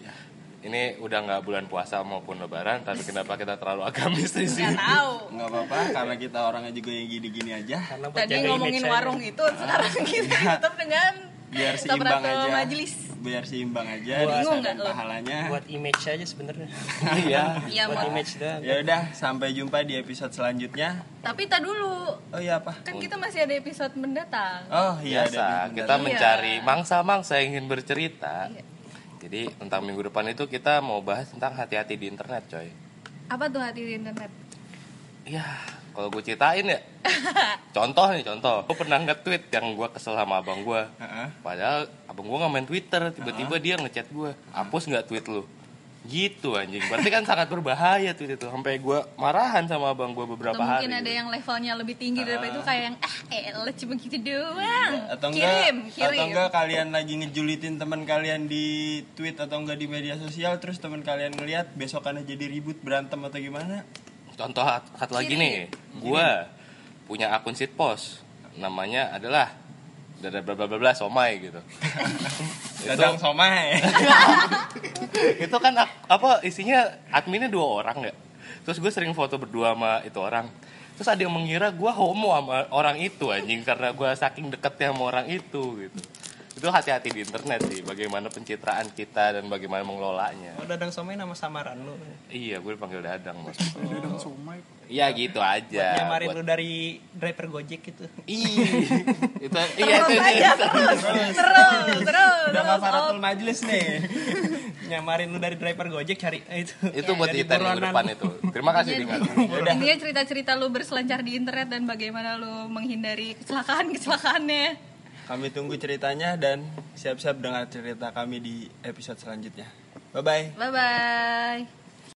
S2: Ini udah nggak bulan puasa maupun lebaran, tapi kenapa kita terlalu agamis di sini?
S5: Nggak tahu.
S4: Enggak apa-apa karena kita orangnya juga yang gini-gini aja.
S6: Karena
S5: Tadi ngomongin warung itu, sekarang kita tutup dengan
S4: Biar seimbang aja.
S5: majelis.
S4: Biar seimbang aja
S5: Bingung nggak lo?
S4: pahalanya.
S6: buat image aja sebenarnya
S2: Iya.
S5: Iya,
S6: buat image doang
S4: Ya udah, sampai jumpa di episode selanjutnya.
S5: Tapi tak dulu.
S4: Oh iya apa?
S5: Kan kita masih ada episode mendatang.
S4: Oh iya
S2: Biasa,
S4: ada
S2: kita
S5: Iya.
S2: mencari mangsa-mangsa yang ingin bercerita.
S5: Iya.
S2: Jadi tentang minggu depan itu kita mau bahas tentang hati-hati di internet, coy.
S5: Apa tuh hati di internet?
S2: Ya, kalau gue ceritain ya. contoh nih, contoh. Gue pernah nge-tweet yang gue kesel sama abang gue.
S4: Heeh.
S2: Padahal abang gue nggak main Twitter, tiba-tiba dia ngechat gue, hapus nggak tweet lu? Gitu anjing. Berarti kan sangat berbahaya tweet itu. Sampai gue marahan sama abang gue beberapa
S5: Atau mungkin
S2: hari.
S5: ada yang levelnya lebih tinggi daripada itu kayak yang ah elah cuma gitu doang.
S4: atau enggak
S5: kirim, kirim.
S4: atau enggak kalian lagi ngejulitin teman kalian di tweet atau enggak di media sosial terus teman kalian ngelihat besokannya jadi ribut berantem atau gimana
S2: Contoh hat- lagi nih, gue punya akun sitpos, namanya adalah bla bla bla bla bla somai gitu.
S4: dadang somai.
S2: Itu kan apa isinya adminnya dua orang ya terus gue sering foto berdua sama itu orang. Terus ada yang mengira gue homo sama orang itu anjing karena gue saking deketnya sama orang itu gitu itu hati-hati di internet sih bagaimana pencitraan kita dan bagaimana mengelolanya.
S6: Oh dadang somai nama samaran lu.
S2: Iya gue dipanggil dadang mas.
S8: Dadang somai.
S2: iya gitu aja.
S6: Nyamarin
S2: Buat-
S6: lu dari driver gojek gitu
S2: Ih, itu iya itu,
S5: Terus aja, terus, terus, terus,
S4: udah
S5: terus.
S4: kafaratul majelis nih.
S6: Nyamarin lu dari driver gojek cari eh, itu
S2: itu buat kita minggu
S6: buronan.
S2: depan itu. Terima kasih Dingat
S5: intinya cerita-cerita lu berselancar di internet dan bagaimana lu menghindari kecelakaan-kecelakaannya.
S4: Kami tunggu ceritanya dan siap-siap dengar cerita kami di episode selanjutnya bye bye
S5: Bye-bye.